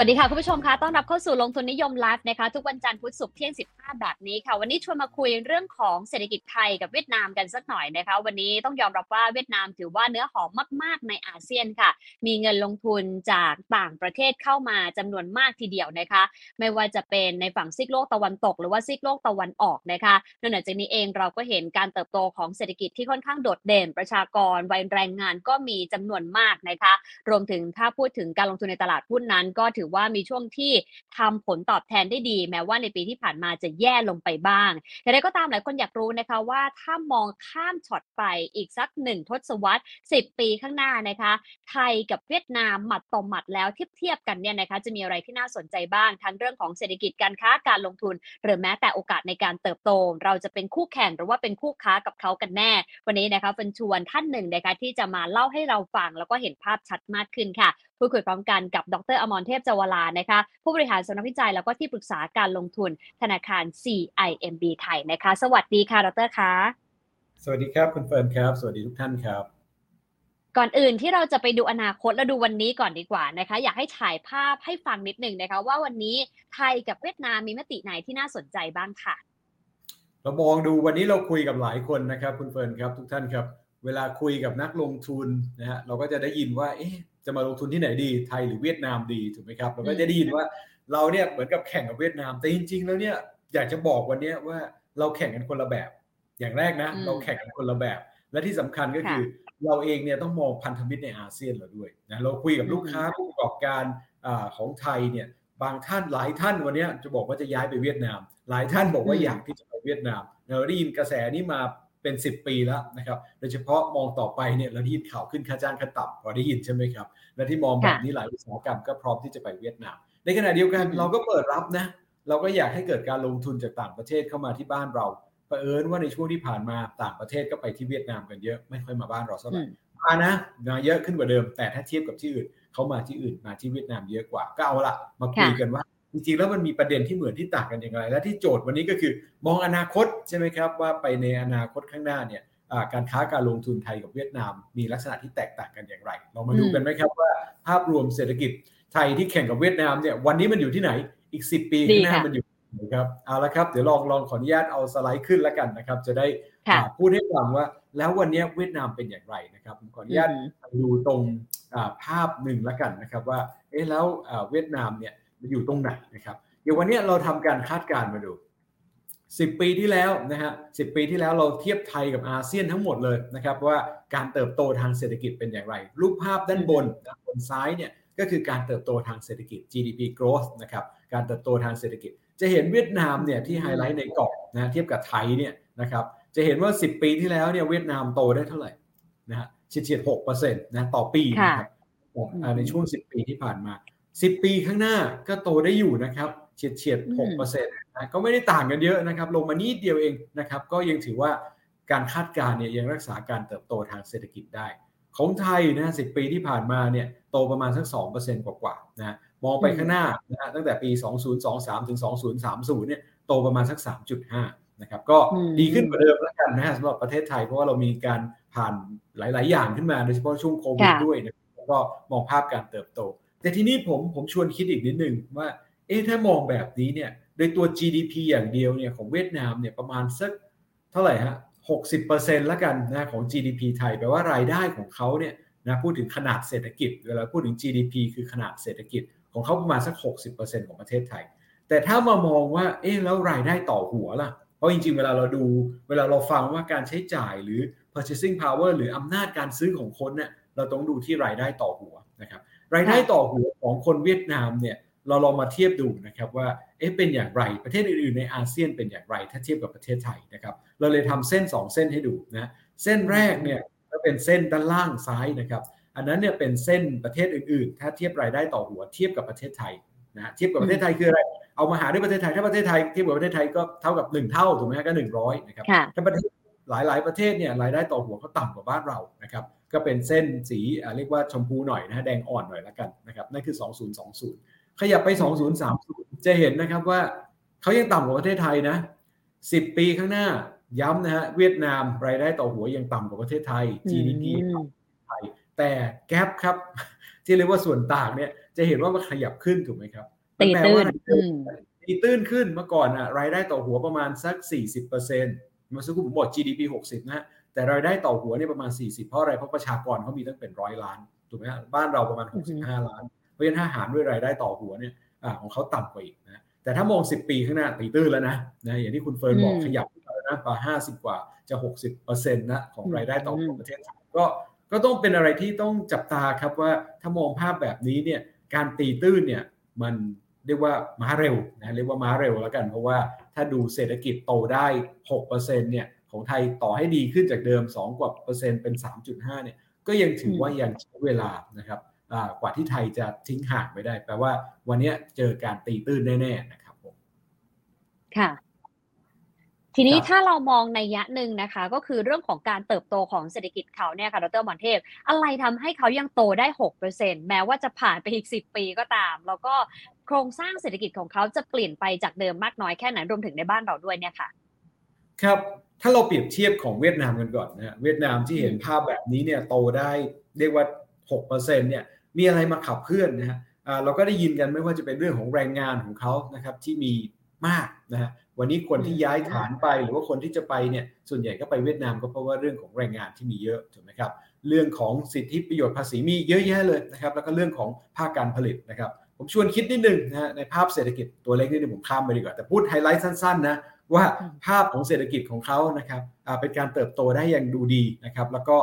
วัสดีค่ะ คุณผู้ชมคะต้อนรับเข้าสู่ลงทุนนิยมไลฟ์นะคะ ทุกวันจันทร์พุธศุกร์เที่ยง 15 แบบนี้ค่ะ วันนี้ชวนมาคุยเรื่องของเศรษฐกิจไทยกับเวียดนามกันสักหน่อยนะคะ วันนี้ต้องยอมรับว่าเวียดนามถือว่าเนื้อหอมมากๆในอาเซียนค่ะ มีเงินลงทุนจากต่างประเทศเข้ามาจำนวนมากทีเดียวนะคะ ไม่ว่าจะเป็นในฝั่งซีกโลกตะวันตก หรือว่าซีกโลกตะวันออกนะคะนอกจากนี้เองเราก็เห็นการเติบโตของเศรษฐกิจที่ค่อนข้างโดดเด่น ประชากรวัยแรงงานก็มีจำนวนมากนะคะ รวมถึงถ้าพูดถึงการลงทุนในตลาดหุ้นนั้นก็ถือว่ามีช่วงที่ทำผลตอบแทนได้ดี แม้ว่าในปีที่ผ่านมาจะแย่ลงไปบ้างแต่ใดก็ตามหลายคนอยากรู้นะคะว่าถ้ามองข้ามช็อตไปอีกสักหนึ่งทศวรรษ 10 ปีข้างหน้านะคะ ไทยกับเวียดนามหมัดต่อหมัดแล้วเทียบเทียบกันเนี่ยนะคะจะมีอะไรที่น่าสนใจบ้างทั้งเรื่องของเศรษฐกิจการค้าการลงทุน หรือแม้แต่โอกาสในการเติบโต เราจะเป็นคู่แข่งหรือว่าเป็นคู่ค้ากับเขากันแน่ วันนี้นะคะเป็นชวนท่านหนึ่งนะคะที่จะมาเล่าให้เราฟังแล้วก็เห็นภาพชัดมากขึ้นค่ะ พูดคุยพร้อมกันกับดรอมรเทพจวลานะคะผู้บริหารสำนักวิจัยแล้วก็ที่ปรึกษาการลงทุนธนาคาร CIMB ไทยนะคะ สวัสดีค่ะดรคะสวัสดีครับคุณเฟิร์นครับ สวัสดีทุกท่านครับ ก่อนอื่นที่เราจะไปดูอนาคตแล้วดูวันนี้ก่อนดีกว่านะคะ อยากให้ฉายภาพให้ฟังนิดหนึ่งนะคะ ว่าวันนี้ไทยกับเวียดนามมีมติไหนที่น่าสนใจบ้างค่ะ เรามองดูวันนี้เราคุยกับหลายคนนะครับ คุณเฟิร์นครับทุกท่านครับ เวลาคุยกับนักลงทุนนะฮะเราก็จะได้ยินว่า เอ๊ะจะมาลงทุนที่ไหนดีไทยหรือเวียดนามดีถูกไหมครับเราก็จะได้ยินว่าเราเนี่ยเหมือนกับแข่งกับเวียดนาม แต่จริง ๆ แล้วเนี่ยอยากจะบอกวันนี้ว่าเราแข่งกันคนละแบบ อย่างแรกนะ เราแข่งกันคนละแบบ และที่สำคัญก็คือ เราเองเนี่ยต้องมองพันธมิตรในอาเซียนเราด้วยนะเราคุยกับลูกค้าผู้ประกอบการอของไทยเนี่ยบางท่านหลายท่านวันนี้จะบอกว่าจะย้ายไปเวียดนาม หลายท่านบอกว่าอยากที่จะไปเวียดนาม เราได้ยินกระแสนี้มา เป็น 10 ปีแล้วนะครับโดยเฉพาะมองต่อไปเนี่ยเราได้ยินข่าวขึ้นค่าจ้างขั้นต่ำพอได้ยินใช่ไหมครับ และที่มองแบบนี้หลายอุตสาหกรรมก็พร้อมที่จะไปเวียดนาม ในขณะเดียวกันเราก็เปิดรับนะ เราก็อยากให้เกิดการลงทุนจากต่างประเทศเข้ามาที่บ้านเราเผอิญว่าในช่วงที่ผ่านมาต่างประเทศก็ไปที่เวียดนามกันเยอะไม่ค่อยมาบ้านเราเท่าไหร่มานะมาเยอะขึ้นกว่าเดิม แต่ถ้าเทียบกับที่อื่นเขามาที่อื่นมาที่เวียดนามเยอะกว่าก็เอาละมาคุยกันว่า จริงๆแล้วมันมีประเด็นที่เหมือนที่ต่างกันอย่างไร และที่โจทย์วันนี้ก็คือมองอนาคตใช่ไหมครับว่าไปในอนาคตข้างหน้าเนี่ยการค้าการลงทุนไทยกับเวียดนาม มีลักษณะที่แตกต่างกันอย่างไรเรามาดูกันไหมครับว่าภาพรวมเศรษฐกิจไทยที่แข่งกับเวียดนามเนี่ยวันนี้มันอยู่ที่ไหนอีก 10 ปีข้างหน้ามันอยู่นะครับเอาละครับเดี๋ยวลองลองขออนุญาตเอาสไลด์ขึ้นแล้วกันนะครับ จะได้พูดให้ฟังว่าแล้ววันนี้เวียดนามเป็นอย่างไรนะครับขออนุญาตดูตรงภาพหนึ่งแล้วกันนะครับว่าเอ๊ะแล้วเวียดนามเนี่ยมัน อยู่ตรงไหนนะครับเดี๋ยววันนี้เราทำการคาดการณ์มาดู 10 ปีที่แล้วนะฮะสิปีที่แล้วเราเทียบไทยกับอาเซียนทั้งหมดเลยนะครับว่าการเติบโตทางเศรษฐกิจเป็นอย่างไร รูปภาพด้านบนด้านบนซ้ายเนี่ยก็คือการเติบโตทางเศรษฐกิจ GDP growth นะครับการเติบโตทางเศรษฐกิจ จะเห็นเวียดนามเนี่ยที่ไฮไลท์ในกรอบนะเทียบกับไทยเนี่ยนะครับจะเห็นว่า 10 ปีที่แล้วเนี่ยเวียดนามโตได้เท่าไหร่นะฮะเฉียดหกเปอร์เซ็นต์นะต่อปีนะครับในช่วง 10 ปีที่ผ่านมา 10 ปีข้างหน้าก็โตได้อยู่นะครับเฉียดเฉียดหกเปอร์เซ็นต์ก็ไม่ได้ต่างกันเยอะนะครับ ลงมานิดเดียวเองนะครับ ก็ยังถือว่าการคาดการณ์เนี่ยยังรักษาการเติบโตทางเศรษฐกิจได้ ของไทยนะสิปีที่ผ่านมาเนี่ยโตประมาณสัก2%กว่าๆนะมองไปข้างหน้านะตั้งแต่ปี 2023 ถึง 2030 เนี่ยโตประมาณสัก 3.5 นะครับ ก็ดีขึ้นกว่าเดิมแล้วกันนะสำหรับประเทศไทยเพราะว่าเรามีการผ่านหลาย ๆ อย่างขึ้นมาโดยเฉพาะช่วงโควิดด้วยนะก็มองภาพการเติบโต แต่ทีนี้ผมผมชวนคิดอีกนิดนึงว่า เอ๊ะถ้ามองแบบนี้เนี่ยโดยตัว GDP อย่างเดียวเนี่ยของเวียดนามเนี่ยประมาณสักเท่าไหร่ฮะ60%แล้วกันนะของ GDP ไทยแปลว่ารายได้ของเขาเนี่ยนะพูดถึงขนาดเศรษฐกิจเวลาพูดถึง GDP คือขนาดเศรษฐกิจของเขาประมาณสัก 60%ของประเทศไทย แต่ถ้ามามองว่า เอ๊ะแล้วรายได้ต่อหัวล่ะ เพราะจริงๆ เวลาเราดู เวลาเราฟังว่าการใช้จ่ายหรือ purchasing power หรืออำนาจการซื้อของคนเนี่ยเราต้องดูที่รายได้ต่อหัวนะครับ รายได้ต่อหัวของคนเวียดนามเนี่ยเราลองมาเทียบดูนะครับว่าเอ๊ะเป็นอย่างไรประเทศอื่นๆในอาเซียนเป็นอย่างไร ถ้าเทียบกับประเทศไทยนะครับ เราเลยทำเส้น 2 เส้นให้ดูนะเส้นแรกเนี่ยก็เป็นเส้นด้านล่างซ้ายนะครับ อันนั้นเนี่ยเป็นเส้นประเทศอื่นๆ ถ้าเทียบรายได้ต่อหัวเทียบกับประเทศไทยนะเทียบกับประเทศไทยคืออะไรเอามาหาด้วยประเทศไทยถ้าประเทศไทยเทียบกับประเทศไทยก็เท่ากับ 1 เท่าถูกไหมก็หนึ่งร้อยนะครับถ้าประเทศหลาย ๆ ประเทศเนี่ยรายได้ต่อหัวเขาต่ำกว่าบ้านเรานะครับ ก็เป็นเส้นสีเรียกว่าชมพูหน่อยนะแดงอ่อนหน่อยละกันนะครับนั่นคือ 2020 ขยับไป 2030 จะเห็นนะครับว่าเขายังต่ำกว่าประเทศไทยนะ 10 ปีข้างหน้าย้ำนะฮะเวียดนามรายได้ต่อหัวยังต่ำกว่าประเทศไทย GDP ไทยแต่แกลบครับ ที่เรียกว่าส่วนต่างเนี่ยจะเห็นว่ามันขยับขึ้นถูกไหมครับตีตื้นตีตื้นขึ้นเมื่อก่อนอะรายได้ต่อหัวประมาณสัก 40%เมื่อสักครู่ผมบอก GDP 60 นะ แต่รายได้ต่อหัวเนี่ยประมาณ 40 เพราะอะไรเพราะประชากรเขามีตั้งเป็นร้อยล้านถูกไหมฮะบ้านเราประมาณ 65 ล้าน เพราะฉะนั้นถ้าหารด้วยรายได้ต่อหัวเนี่ยอของเขาต่ำกว่าอีกนะแต่ถ้ามอง 10 ปีข้างหน้าตีตื้นแล้วนะนะอย่างที่คุณเฟิร์นบอกขยับขึ้นแล้วนะกว่า 50 กว่าจะ 60%นะของรายได้ต่อหัวประเทศไทยก็ก็ต้องเป็นอะไรที่ต้องจับตาครับว่าถ้ามองภาพแบบนี้เนี่ยการตีตื้นเนี่ยมันเรียกว่าม้าเร็วนะเรียกว่าม้าเร็วแล้วกัน เพราะว่าถ้าดูเศรษฐกิจโตได้6%เนี่ย ของไทยต่อให้ดีขึ้นจากเดิม 2 กว่าเปอร์เซ็นต์เป็น 3.5 เนี่ย ก็ยังถือว่ายังใช้เวลานะครับกว่าที่ไทยจะทิ้งห่างไปได้ แปลว่าวันนี้เจอการตีตื้นแน่ๆนะครับผมค่ะ ทีนี้ถ้าเรามองในยะหนึ่งนะคะ ก็คือเรื่องของการเติบโตของเศรษฐกิจเขาเนี่ยค่ะดรมอนเทพ อะไรทำให้เขายังโตได้หกเปอร์เซ็นแม้ว่าจะผ่านไปอีกสิบปีก็ตาม แล้วก็โครงสร้างเศรษฐกิจของเขาจะเปลี่ยนไปจากเดิมมากน้อยแค่ไหนรวมถึงในบ้านเราด้วยเนี่ยค่ะ ครับ ถ้าเราเปรียบเทียบของเวียดนามกันก่อนนะเวียดนามที่เห็นภาพแบบนี้เนี่ยโตได้เรียกว่าหกเปอร์เซ็นเนี่ยมีอะไรมาขับเคลื่อนนะฮะเราก็ได้ยินกันไม่ว่าจะเป็นเรื่องของแรงงานของเขานะครับที่มีมากนะฮะวันนี้คนที่ย้ายฐานไปหรือว่าคนที่จะไปเนี่ยส่วนใหญ่ก็ไปเวียดนามก็เพราะว่าเรื่องของแรงงานที่มีเยอะถูกไหมครับเรื่องของสิทธิประโยชน์ภาษีมีเยอะแยะเลยนะครับแล้วก็เรื่องของภาคการผลิตนะครับผมชวนคิดนิดนึงนะในภาพเศรษฐกิจตัวเล็กนิดนึงผมข้ามไปดีกว่าแต่พูดไฮไลท์สั้นๆนะ ว่าภาพของเศรษฐกิจของเขานะครับเป็นการเติบโตได้อย่างดูดีนะครับ แล้วก็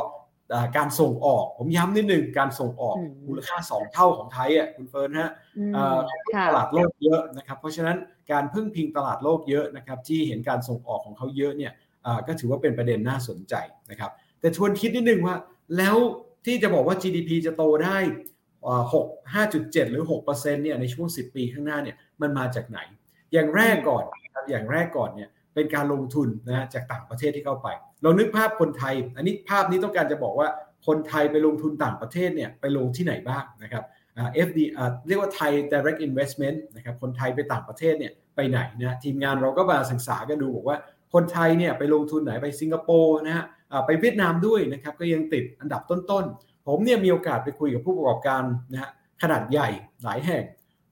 การส่งออก ผมย้ำนิดนึงการส่งออกมูลค่า 2 เท่าของไทยอะคุณเฟิร์นฮะตลาดโลกเยอะนะครับ เพราะฉะนั้นการพึ่งพิงตลาดโลกเยอะนะครับที่เห็นการส่งออกของเขาเยอะเนี่ยก็ถือว่าเป็นประเด็นน่าสนใจนะครับ แต่ชวนคิดนิดนึงว่า แล้วที่จะบอกว่า GDP จะโตได้6 5.7 หรือ6%เนี่ยในช่วง 10 ปีข้างหน้าเนี่ยมันมาจากไหน อย่างแรกก่อน อย่างแรกก่อนเนี่ยเป็นการลงทุนนะจากต่างประเทศที่เข้าไป เรานึกภาพคนไทย อันนี้ภาพนี้ต้องการจะบอกว่าคนไทยไปลงทุนต่างประเทศเนี่ยไปลงที่ไหนบ้างนะครับ FD เรียกว่าไทย direct investment นะครับคนไทยไปต่างประเทศเนี่ยไปไหนนะทีมงานเราก็มาศึกษากันดูบอกว่าคนไทยเนี่ยไปลงทุนไหนไปสิงคโปร์นะฮะไปเวียดนามด้วยนะครับก็ยังติดอันดับต้นๆ ผมเนี่ยมีโอกาสไปคุยกับผู้ประกอบการนะฮะขนาดใหญ่หลายแห่ง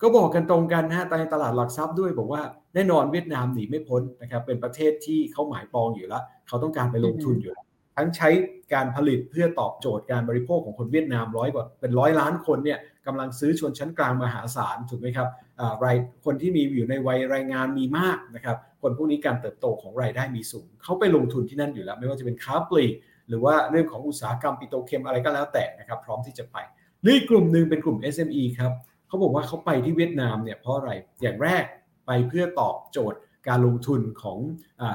ก็บอกกันตรงกันนะฮะในตลาดหลักทรัพย์ด้วยบอกว่าแน่นอนเวียดนามหนีไม่พ้นนะครับเป็นประเทศที่เขาหมายปองอยู่แล้วเขาต้องการไปลงทุนอยู่แล้วทั้งใช้การผลิตเพื่อตอบโจทย์การบริโภคของคนเวียดนามร้อยกว่าเป็นร้อยล้านคนเนี่ยกำลังซื้อชนชั้นกลางมหาศาลถูกไหมครับรายคนที่มีอยู่ในวัยรายงานมีมากนะครับคนพวกนี้การเติบโตของรายได้มีสูง เขาไปลงทุนที่นั่นอยู่แล้ว ไม่ว่าจะเป็นค้าปลีกหรือว่าเรื่องของอุตสาหกรรมปิโตรเคมอะไรก็แล้วแต่นะครับพร้อมที่จะไปนี่กลุ่มหนึ่งเป็นกลุ่ม SME ครับ เขาบอกว่าเขาไปที่เวียดนามเนี่ยเพราะอะไรอย่างแรกไปเพื่อตอบโจทย์การลงทุนของ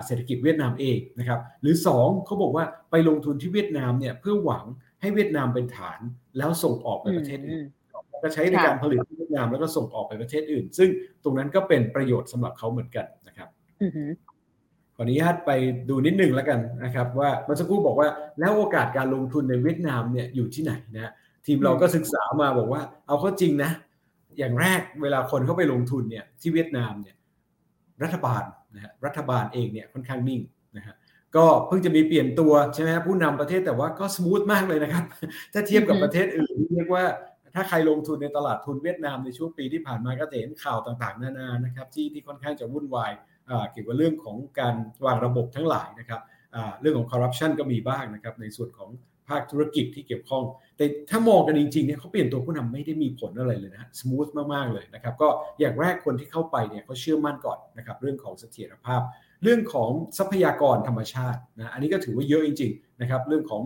เศรษฐกิจเวียดนามเองนะครับหรือ 2เขาบอกว่าไปลงทุนที่เวียดนามเนี่ยเพื่อหวังให้เวียดนามเป็นฐานแล้วส่งออกไปประเทศอื่นก็ใช้ในการผลิตที่เวียดนามแล้วก็ส่งออกไปประเทศอื่น ซึ่งตรงนั้นก็เป็นประโยชน์สำหรับเขาเหมือนกันนะครับขออนุญาตไปดูนิดนึงแล้วกันนะครับ ว่าเมื่อสักครู่บอกว่าแล้วโอกาสการลงทุนในเวียดนามเนี่ยอยู่ที่ไหนนะทีมเราก็ศึกษามาบอกว่าเอาเข้าจริงนะ อย่างแรกเวลาคนเข้าไปลงทุนเนี่ยที่เวียดนามเนี่ยรัฐบาลนะฮะรัฐบาลเองเนี่ยค่อนข้างนิ่งนะฮะก็เพิ่งจะมีเปลี่ยนตัวใช่ไหมผู้นำประเทศแต่ว่าก็ smooth มากเลยนะครับ ถ้าเทียบกับประเทศอื่นเรียกว่าถ้าใครลงทุนในตลาดทุนเวียดนามในช่วงปีที่ผ่านมาก็จะเห็นข่าวต่างๆ นานานะครับที่ที่ค่อนข้างจะวุ่นวายเกี่ยวกับเรื่องของการวางระบบทั้งหลายนะครับเรื่องของคอร์รัปชันก็มีบ้างนะครับในส่วนของภาคธุรกิจที่เกี่ยวข้อง แต่ถ้ามองกันจริงๆเนี่ยเขาเปลี่ยนตัวผู้นำไม่ได้มีผลอะไรเลยนะ smoothมากๆเลยนะครับก็อย่างแรกคนที่เข้าไปเนี่ยเขาเชื่อมั่นก่อนนะครับเรื่องของเสถียรภาพ เรื่องของทรัพยากรธรรมชาตินะอันนี้ก็ถือว่าเยอะจริงๆนะครับเรื่องของ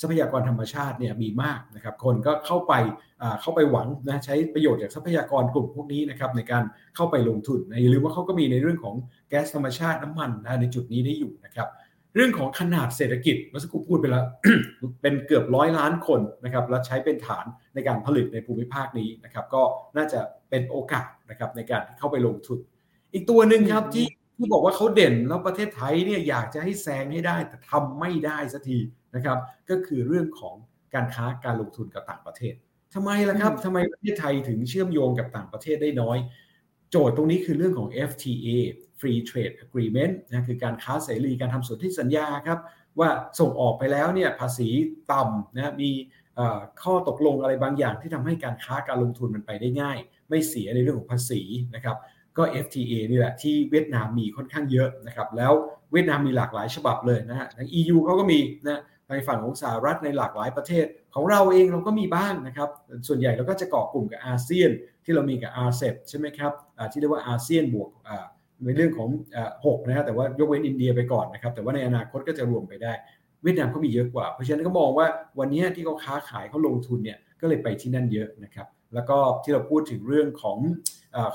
ทรัพยากรธรรมชาติเนี่ยมีมากนะครับคนก็เข้าไปเข้าไปหวังนะใช้ประโยชน์จากทรัพยากรกลุ่มพวกนี้นะครับในการเข้าไปลงทุนนะอย่าลืมว่าเขาก็มีในเรื่องของแก๊สธรรมชาติน้ำมันนะในจุดนี้ได้อยู่นะครับ เรื่องของขนาดเศรษฐกิจเมื่อสักครู่พูดไปแล้ว เป็นเกือบร้อยล้านคนนะครับและใช้เป็นฐานในการผลิตในภูมิภาคนี้นะครับ ก็น่าจะเป็นโอกาสนะครับในการเข้าไปลงทุน อีกตัวหนึ่งครับที่ที่บอกว่าเขาเด่นแล้วประเทศไทยเนี่ยอยากจะให้แซงให้ได้แต่ทำไม่ได้สักทีนะครับ ก็คือเรื่องของการค้าการลงทุนกับต่างประเทศทำไมล่ะครับทำไมประเทศไทยถึงเชื่อมโยงกับต่างประเทศได้น้อย โจทย์ตรงนี้คือเรื่องของ FTA Free Trade Agreement นะคือการค้าเสรีการทำสนธิสัญญาครับ ว่าส่งออกไปแล้วเนี่ยภาษีต่ำนะมีข้อตกลงอะไรบางอย่างที่ทำให้การค้าการลงทุนมันไปได้ง่าย ไม่เสียในเรื่องของภาษีนะครับก็ FTA นี่แหละที่เวียดนามมีค่อนข้างเยอะนะครับแล้วเวียดนามมีหลากหลายฉบับเลยนะฮะทาง EU เขาก็มีนะในฝั่งของสหรัฐในหลากหลายประเทศ ของเราเองเราก็มีบ้างนะครับ ส่วนใหญ่เราก็จะเกาะกลุ่มกับอาเซียนที่เรามีกับอาเซใช่ไหมครับที่เรียกว่าอาเซียนบวกในเรื่องของหกนะครับแต่ว่ายกเว้นอินเดียไปก่อนนะครับ แต่ว่าในอนาคตก็จะรวมไปได้ เวียดนามก็มีเยอะกว่า เพราะฉะนั้นก็มองว่าวันนี้ที่เขาค้าขายเขาลงทุนเนี่ยก็เลยไปที่นั่นเยอะนะครับ แล้วก็ที่เราพูดถึงเรื่องของ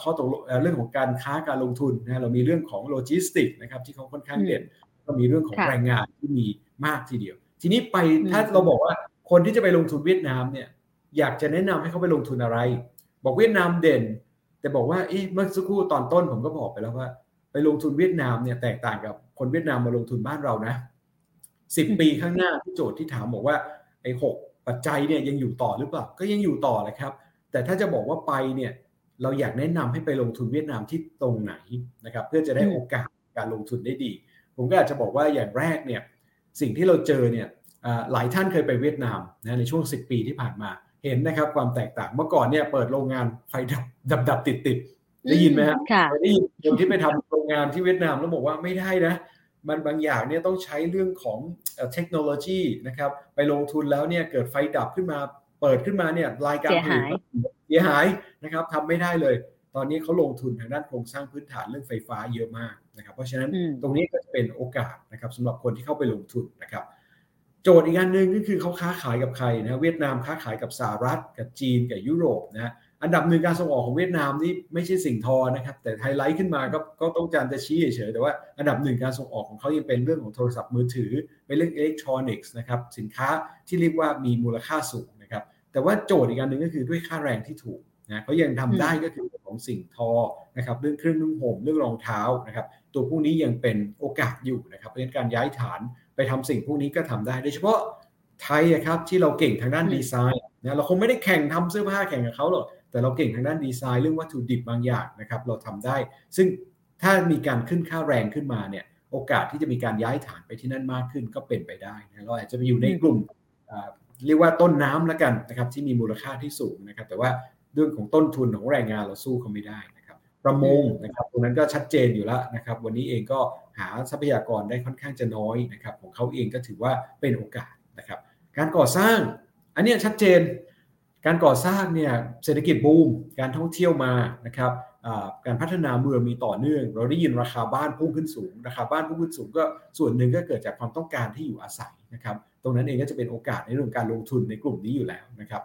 ข้อตกลงเรื่องของการค้าการลงทุนนะเรามีเรื่องของโลจิสติกนะครับที่เขาค่อนข้างเด่นก็มีเรื่องของแรงงานที่มีมากทีเดียว ทีนี้ไปถ้าเราบอกว่า คนที่จะไปลงทุนเวียดนามเนี่ยอยากจะแนะนำให้เขาไปลงทุนอะไร บอกเวียดนามเด่น แต่บอกว่าเอ๊ะเมื่อสักครู่ตอนต้นผมก็บอกไปแล้วว่า ไปลงทุนเวียดนามเนี่ยแตกต่างกับคนเวียดนามมาลงทุนบ้านเรานะสิบปีข้างหน้าที่โจทย์ที่ถามบอกว่าไอ้หกปัจจัยเนี่ยยังอยู่ต่อหรือเปล่าก็ยังอยู่ต่อแหละครับ แต่ถ้าจะบอกว่าไปเนี่ยเราอยากแนะนำให้ไปลงทุนเวียดนามที่ตรงไหนนะครับ เพื่อจะได้โอกาสการลงทุนได้ดี ผมก็อาจจะบอกว่าอย่างแรกเนี่ยสิ่งที่เราเจอเนี่ย หลายท่านเคยไปเวียดนามนะในช่วง 10 ปีที่ผ่านมา เห็นนะครับความแตกต่างเมื่อก่อนเนี่ยเปิดโรงงานไฟดับดับดับติดติดได้ยินไหมครับได้ยินคนที่ไปทำโรงงานที่เวียดนามแล้วบอกว่าไม่ได้นะ มันบางอย่างเนี่ยต้องใช้เรื่องของเทคโนโลยีนะครับ ไปลงทุนแล้วเนี่ยเกิดไฟดับขึ้นมาเปิดขึ้นมาเนี่ยรายการผลิตเสียหายนะครับทำไม่ได้เลย ตอนนี้เขาลงทุนทางด้านโครงสร้างพื้นฐานเรื่องไฟฟ้าเยอะมากนะครับ เพราะฉะนั้นตรงนี้ก็จะเป็นโอกาสนะครับสำหรับคนที่เข้าไปลงทุนนะครับ โจทย์อีกอันหนึ่งก็คือเขาค้าขายกับใครนะเวียดนามค้าขายกับสหรัฐ กับจีนกับยุโรปนะอันดับหนึ่งการส่งออกของเวียดนามนี่ไม่ใช่สิ่งทอนะครับ แต่ไฮไลท์ขึ้นมาก็ก็ต้องการจะชี้เฉยๆแต่ว่าอันดับหนึ่งการส่งออกของเขายังเป็นเรื่องของโทรศัพท์มือถือเป็นเรื่องอิเล็กทรอนิกส์นะครับสินค้าที่เรียกว่ามีมูลค่าสูงนะครับแต่ว่าโจทย์อีกอันหนึ่งก็คือด้วยค่าแรงที่ถูกนะเขายังทำได้ก็คือเรื่องของสิ่งทอนะครับเรื่องเครื่องนุ่งห่มเรื่องรองเท้านะครับตัวพวกนี้ยังเป็นโอกาสอยู่นะครับเพราะฉะนั้นการย้ายฐานไป ทำสิ่งพวกนี้ก็ทำได้ โดยเฉพาะไทยครับที่เราเก่งทางด้านดีไซน์นะเราคงไม่ได้แข่งทำเสื้อผ้าแข่งกับเขาหรอกแต่เราเก่งทางด้านดีไซน์เรื่องวัตถุดิบบางอย่างนะครับเราทำได้ ซึ่งถ้ามีการขึ้นค่าแรงขึ้นมาเนี่ยโอกาสที่จะมีการย้ายฐานไปที่นั่นมากขึ้นก็เป็นไปได้นะเราอาจจะไปอยู่ในกลุ่มเรียกว่าต้นน้ำแล้วกันนะครับที่มีมูลค่าที่สูงนะครับแต่ว่าเรื่องของต้นทุนของแรงงานเราสู้เขาไม่ได้นะครับ ประมงนะครับตรงนั้นก็ชัดเจนอยู่แล้วนะครับ วันนี้เองก็หาทรัพยากรได้ค่อนข้างจะน้อยนะครับ ของเขาเองก็ถือว่าเป็นโอกาสนะครับ การก่อสร้าง อันนี้ชัดเจน การก่อสร้างเนี่ยเศรษฐกิจบูม การท่องเที่ยวมานะครับการพัฒนาเมืองมีต่อเนื่อง เราได้ยินราคาบ้านพุ่งขึ้นสูง ราคาบ้านพุ่งขึ้นสูงก็ส่วนหนึ่งก็เกิดจากความต้องการที่อยู่อาศัยนะครับ ตรงนั้นเองก็จะเป็นโอกาสในเรื่องการลงทุนในกลุ่มนี้อยู่แล้วนะครับ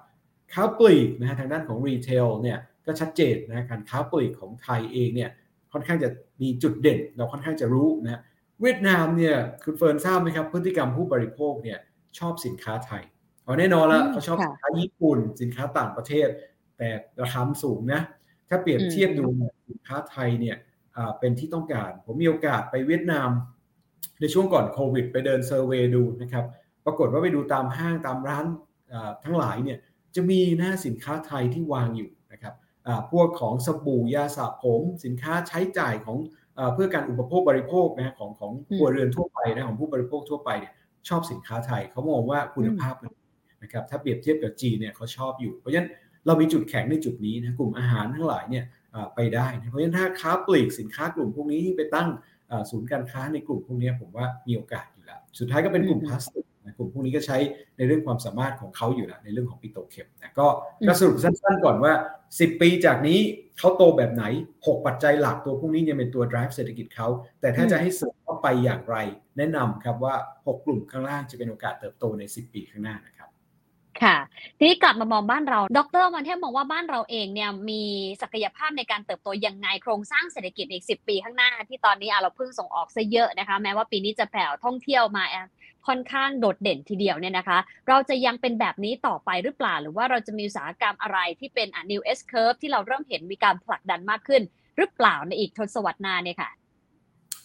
ค้าปลีกนะฮะทางด้านของ retail เนี่ย ก็ชัดเจนนะการค้าปลีกของไทยเองเนี่ยค่อนข้างจะมีจุดเด่น เราค่อนข้างจะรู้นะเวียดนามเนี่ยคุณเฟิร์นทราบไหมครับ พฤติกรรมผู้บริโภคเนี่ยชอบสินค้าไทยเอาแน่นอนละเขาชอบสินค้าญี่ปุ่น สินค้าต่างประเทศ แต่ราคาสูงนะถ้าเปรียบเทียบดูสินค้าไทยเนี่ยเป็นที่ต้องการ ผมมีโอกาสไปเวียดนาม ในช่วงก่อนโควิด ไปเดิน survey ดูนะครับปรากฏว่าไปดูตามห้างตามร้านทั้งหลายเนี่ยจะมีหน้าสินค้าไทยที่วางอยู่นะครับ พวกของสบู่ยาสระผมสินค้าใช้จ่ายของเพื่อการอุปโภคบริโภคนะของของครัวเรือนทั่วไปนะของผู้บริโภคทั่วไปเนี่ยชอบสินค้าไทยเขามองว่าคุณภาพนะครับถ้าเปรียบเทียบกับจีนเนี่ยเขาชอบอยู่ เพราะฉะนั้นเรามีจุดแข็งในจุดนี้นะกลุ่มอาหารทั้งหลายเนี่ยไปได้เพราะฉะนั้นถ้าค้าปลีกสินค้ากลุ่มพวกนี้ไปตั้งศูนย์การค้าในกลุ่มพวกนี้ผมว่ามีโอกาสอยู่แล้ว สุดท้ายก็เป็นกลุ่มพลาสติก กลุ่มพวกนี้ก็ใช้ในเรื่องความสามารถของเขาอยู่แล้วในเรื่องของปิโตเคมนะก็ก็สรุปสั้นๆก่อนว่า 10 ปีจากนี้เขาโตแบบไหน 6 ปัจจัยหลักตัวพวกนี้ยังเป็นตัว drive เศรษฐกิจเขา แต่ถ้าจะให้เสริมเข้าไปอย่างไร แนะนำครับว่า 6 กลุ่มข้างล่างจะเป็นโอกาสเติบโตใน 10 ปีข้างหน้านะครับค่ะทีนี้กลับมามองบ้านเรา ดรมันเทพมองว่าบ้านเราเองเนี่ยมีศักยภาพในการเติบโตยังไงโครงสร้างเศรษฐกิจอีก 10 ปีข้างหน้า ที่ตอนนี้เราเพิ่งส่งออกซะเยอะนะคะ แม้ว่าปีนี้จะแผ่วท่องเที่ยวมา ค่อนข้างโดดเด่นทีเดียวเนี่ยนะคะ เราจะยังเป็นแบบนี้ต่อไปหรือเปล่า หรือว่าเราจะมีอุตสาหกรรมอะไรที่เป็นอะ new S curve ที่เราเริ่มเห็นมีการผลักดันมากขึ้น หรือเปล่าในอีกทศวรรษหน้าเนี่ยค่ะ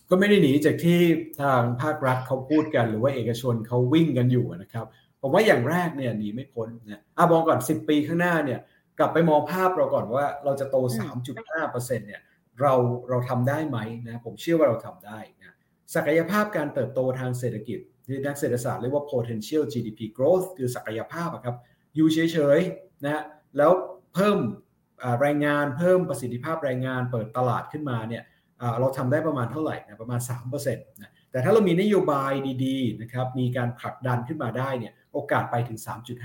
ก็ไม่ได้หนีจากที่ทางภาครัฐเขาพูดกัน หรือว่าเอกชนเขาวิ่งกันอยู่นะครับผมว่าอย่างแรกเนี่ยหนีไม่พ้นนะอะมองก่อน 10 ปีข้างหน้าเนี่ยกลับไปมองภาพเราก่อนว่าเราจะโต 3.5%เนี่ยเราเราทำได้ไหมนะผมเชื่อว่าเราทำได้นะศักยภาพการเติบโตทางเศรษฐกิจที่ นักเศรษฐศาสตร์เรียกว่า potential GDP growth คือศักยภาพครับอยู่เฉยๆนะแล้วเพิ่มแรงงานเพิ่มประสิทธิภาพแรงงานเปิดตลาดขึ้นมาเนี่ยเราทำได้ประมาณเท่าไหร่นะประมาณ 3%นะแต่ถ้าเรามีนโยบายดีๆนะครับมีการผลักดันขึ้นมาได้เนี่ยโอกาสไปถึง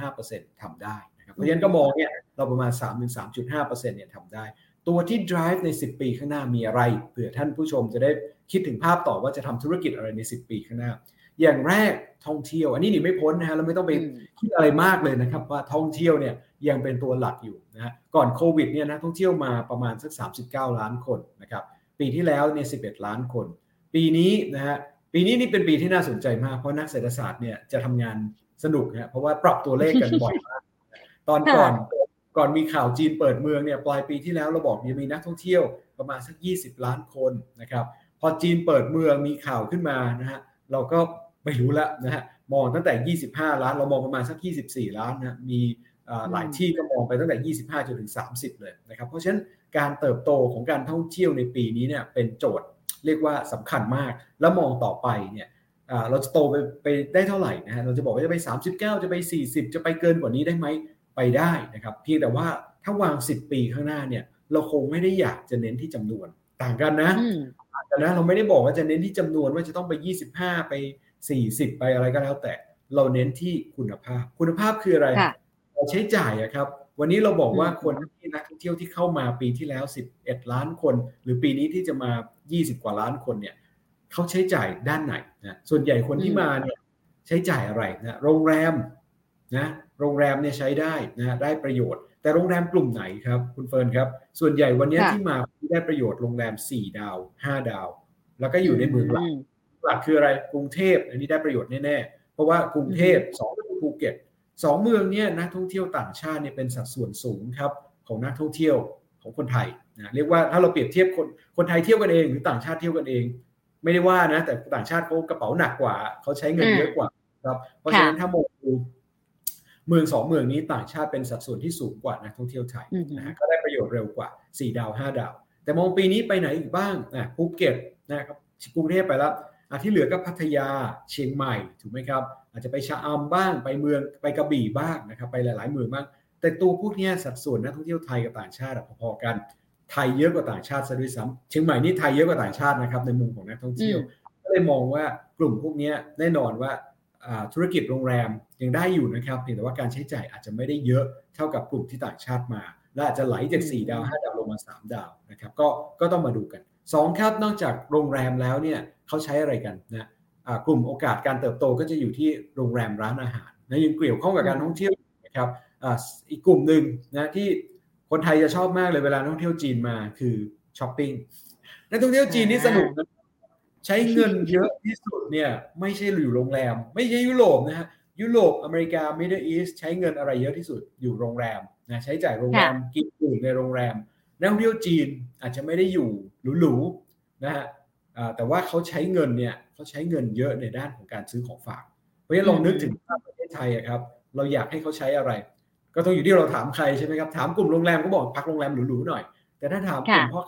3.5%ทำได้นะครับเพราะฉะนั้นก็มองเนี่ยเราประมาณ 3-3.5%เนี่ยทำได้ ตัวที่ drive ใน 10 ปีข้างหน้ามีอะไรเผื่อท่านผู้ชมจะได้คิดถึงภาพต่อว่าจะทำธุรกิจอะไรใน 10 ปีข้างหน้า อย่างแรกท่องเที่ยว อันนี้หนีไม่พ้นนะฮะเราไม่ต้องไปคิดอะไรมากเลยนะครับ ว่าท่องเที่ยวเนี่ยยังเป็นตัวหลักอยู่นะฮะก่อนโควิดเนี่ยนะท่องเที่ยวมาประมาณสัก 39 ล้านคนนะครับปีที่แล้วเนี่ย11 ล้านคน ปีนี้นะฮะปีนี้นี่เป็นปีที่น่าสนใจมากเพราะนักเศรษฐศาสตร์เนี่ยจะทำงานสนุกนะเพราะว่าปรับตัวเลขกันบ่อยมากตอนก่อนก่อนมีข่าวจีนเปิดเมืองเนี่ยปลายปีที่แล้วเราบอกจะมีนักท่องเที่ยวประมาณสัก 20 ล้านคนนะครับพอจีนเปิดเมืองมีข่าวขึ้นมานะฮะเราก็ ไม่รู้แล้วนะฮะมองตั้งแต่ 25 ล้าน เรามองประมาณสัก 24 ล้านนะมีหลายที่ก็มองไปตั้งแต่ 25จนถึง 30 เลยนะครับเพราะฉะนั้นการเติบโตของการท่องเที่ยวในปีนี้เนี่ยเป็นโจทย์เรียกว่าสำคัญมาก แล้วมองต่อไปเนี่ยเราจะโตไปไปได้เท่าไหร่นะฮะเราจะบอกว่าจะไป 39 จะไป 40 จะไปเกินกว่านี้ได้ไหมไปได้นะครับเพียงแต่ว่าถ้าวาง 10 ปีข้างหน้าเนี่ยเราคงไม่ได้อยากจะเน้นที่จำนวนต่างกันนะต่างกันนะเราไม่ได้บอกว่าจะเน้นที่จำนวนว่าจะต้องไป 25 ไป 40 ไปอะไรก็แล้วแต่เราเน้นที่คุณภาพ คุณภาพคืออะไรเราใช้จ่ายอะครับ วันนี้เราบอกว่าคนที่นักท่องเที่ยวที่เข้ามาปีที่แล้ว 11 ล้านคน หรือปีนี้ที่จะมา 20 กว่าล้านคนเนี่ยเขาใช้จ่ายด้านไหนนะส่วนใหญ่คนที่มาเนี่ยใช้จ่ายอะไรนะโรงแรมนะโรงแรมเนี่ยใช้ได้นะได้ประโยชน์ แต่โรงแรมกลุ่มไหนครับ คุณเฟิร์นครับ ส่วนใหญ่วันนี้ที่มาได้ประโยชน์โรงแรม 4 ดาว 5 ดาว แล้วก็อยู่ในเมืองหลัก หลักคืออะไรกรุงเทพอันนี้ได้ประโยชน์แน่ๆเพราะว่ากรุงเทพสองภูเก็ตสองเมืองนี้นักท่องเที่ยวต่างชาติเนี่ยเป็นสัดส่วนสูงครับของนักท่องเที่ยวของคนไทยนะเรียกว่าถ้าเราเปรียบเทียบคนคนไทยเที่ยวกันเอง หรือต่างชาติเที่ยวกันเอง ไม่ได้ว่านะแต่ต่างชาติเขากระเป๋าหนักกว่าเขาใช้เงินเยอะกว่าครับเพราะฉะนั้นถ้ามองดูเมืองสองเมืองนี้ต่างชาติเป็นสัดส่วนที่สูงกว่านักท่องเที่ยวไทยนะฮะก็ได้ประโยชน์เร็วกว่า 4 ดาว 5 ดาว แต่มองปีนี้ไปไหนอีกบ้างนะภูเก็ตนะครับกรุงเทพไปแล้ว ที่เหลือก็พัทยาเชียงใหม่ถูกไหมครับ อาจจะไปชะอำบ้างไปเมืองไปกระบี่บ้างนะครับ ไปหลาย ๆ เมืองบ้าง แต่ตัวพวกนี้สัดส่วนนักท่องเที่ยวไทยกับต่างชาติพอๆกันไทยเยอะกว่าต่างชาติซะด้วยซ้ำเชียงใหม่นี่ไทยเยอะกว่าต่างชาตินะครับในมุมของนักท่องเที่ยวก็เลยมองว่ากลุ่มพวกนี้แน่นอนว่าธุรกิจโรงแรมยังได้อยู่นะครับเพียงแต่ว่าการใช้จ่ายอาจจะไม่ได้เยอะเท่ากับกลุ่มที่ต่างชาติมาและอาจจะไหลจาก4ดาว5ดาวลงมา 3 ดาวนะครับก็ก็ต้องมาดูกัน 2ครับนอกจากโรงแรมแล้วเนี่ยเขาใช้อะไรกันนะกลุ่มโอกาสการเติบโตก็จะอยู่ที่โรงแรมร้านอาหารนะยังเกี่ยวข้องกับการท่องเที่ยวนะครับอีกกลุ่มหนึ่งนะที่คนไทยจะชอบมากเลยเวลาท่องเที่ยวจีนมาคือช้อปปิ้งนักท่องเที่ยวจีนนี่สนุกนะใช้เงินเยอะที่สุดเนี่ยไม่ใช่อยู่โรงแรม ไม่ใช่ยุโรปนะฮะยุโรปอเมริกา Middle East ใช้เงินอะไรเยอะที่สุดอยู่โรงแรมนะใช้จ่ายโรงแรมกินอยู่ในโรงแรม นักท่องเที่ยวจีนอาจจะไม่ได้อยู่หรูๆนะฮะแต่ว่าเขาใช้เงินเนี่ยเขาใช้เงินเยอะในด้านของการซื้อของฝาก เพราะฉะนั้นลองนึกถึงภาพประเทศไทยครับ เราอยากให้เขาใช้อะไร ก็ต้องอยู่ที่เราถามใครใช่ไหมครับ ถามกลุ่มโรงแรมก็บอกพักโรงแรมหรูๆหน่อย แต่ถ้าถามกลุ่มพ่อ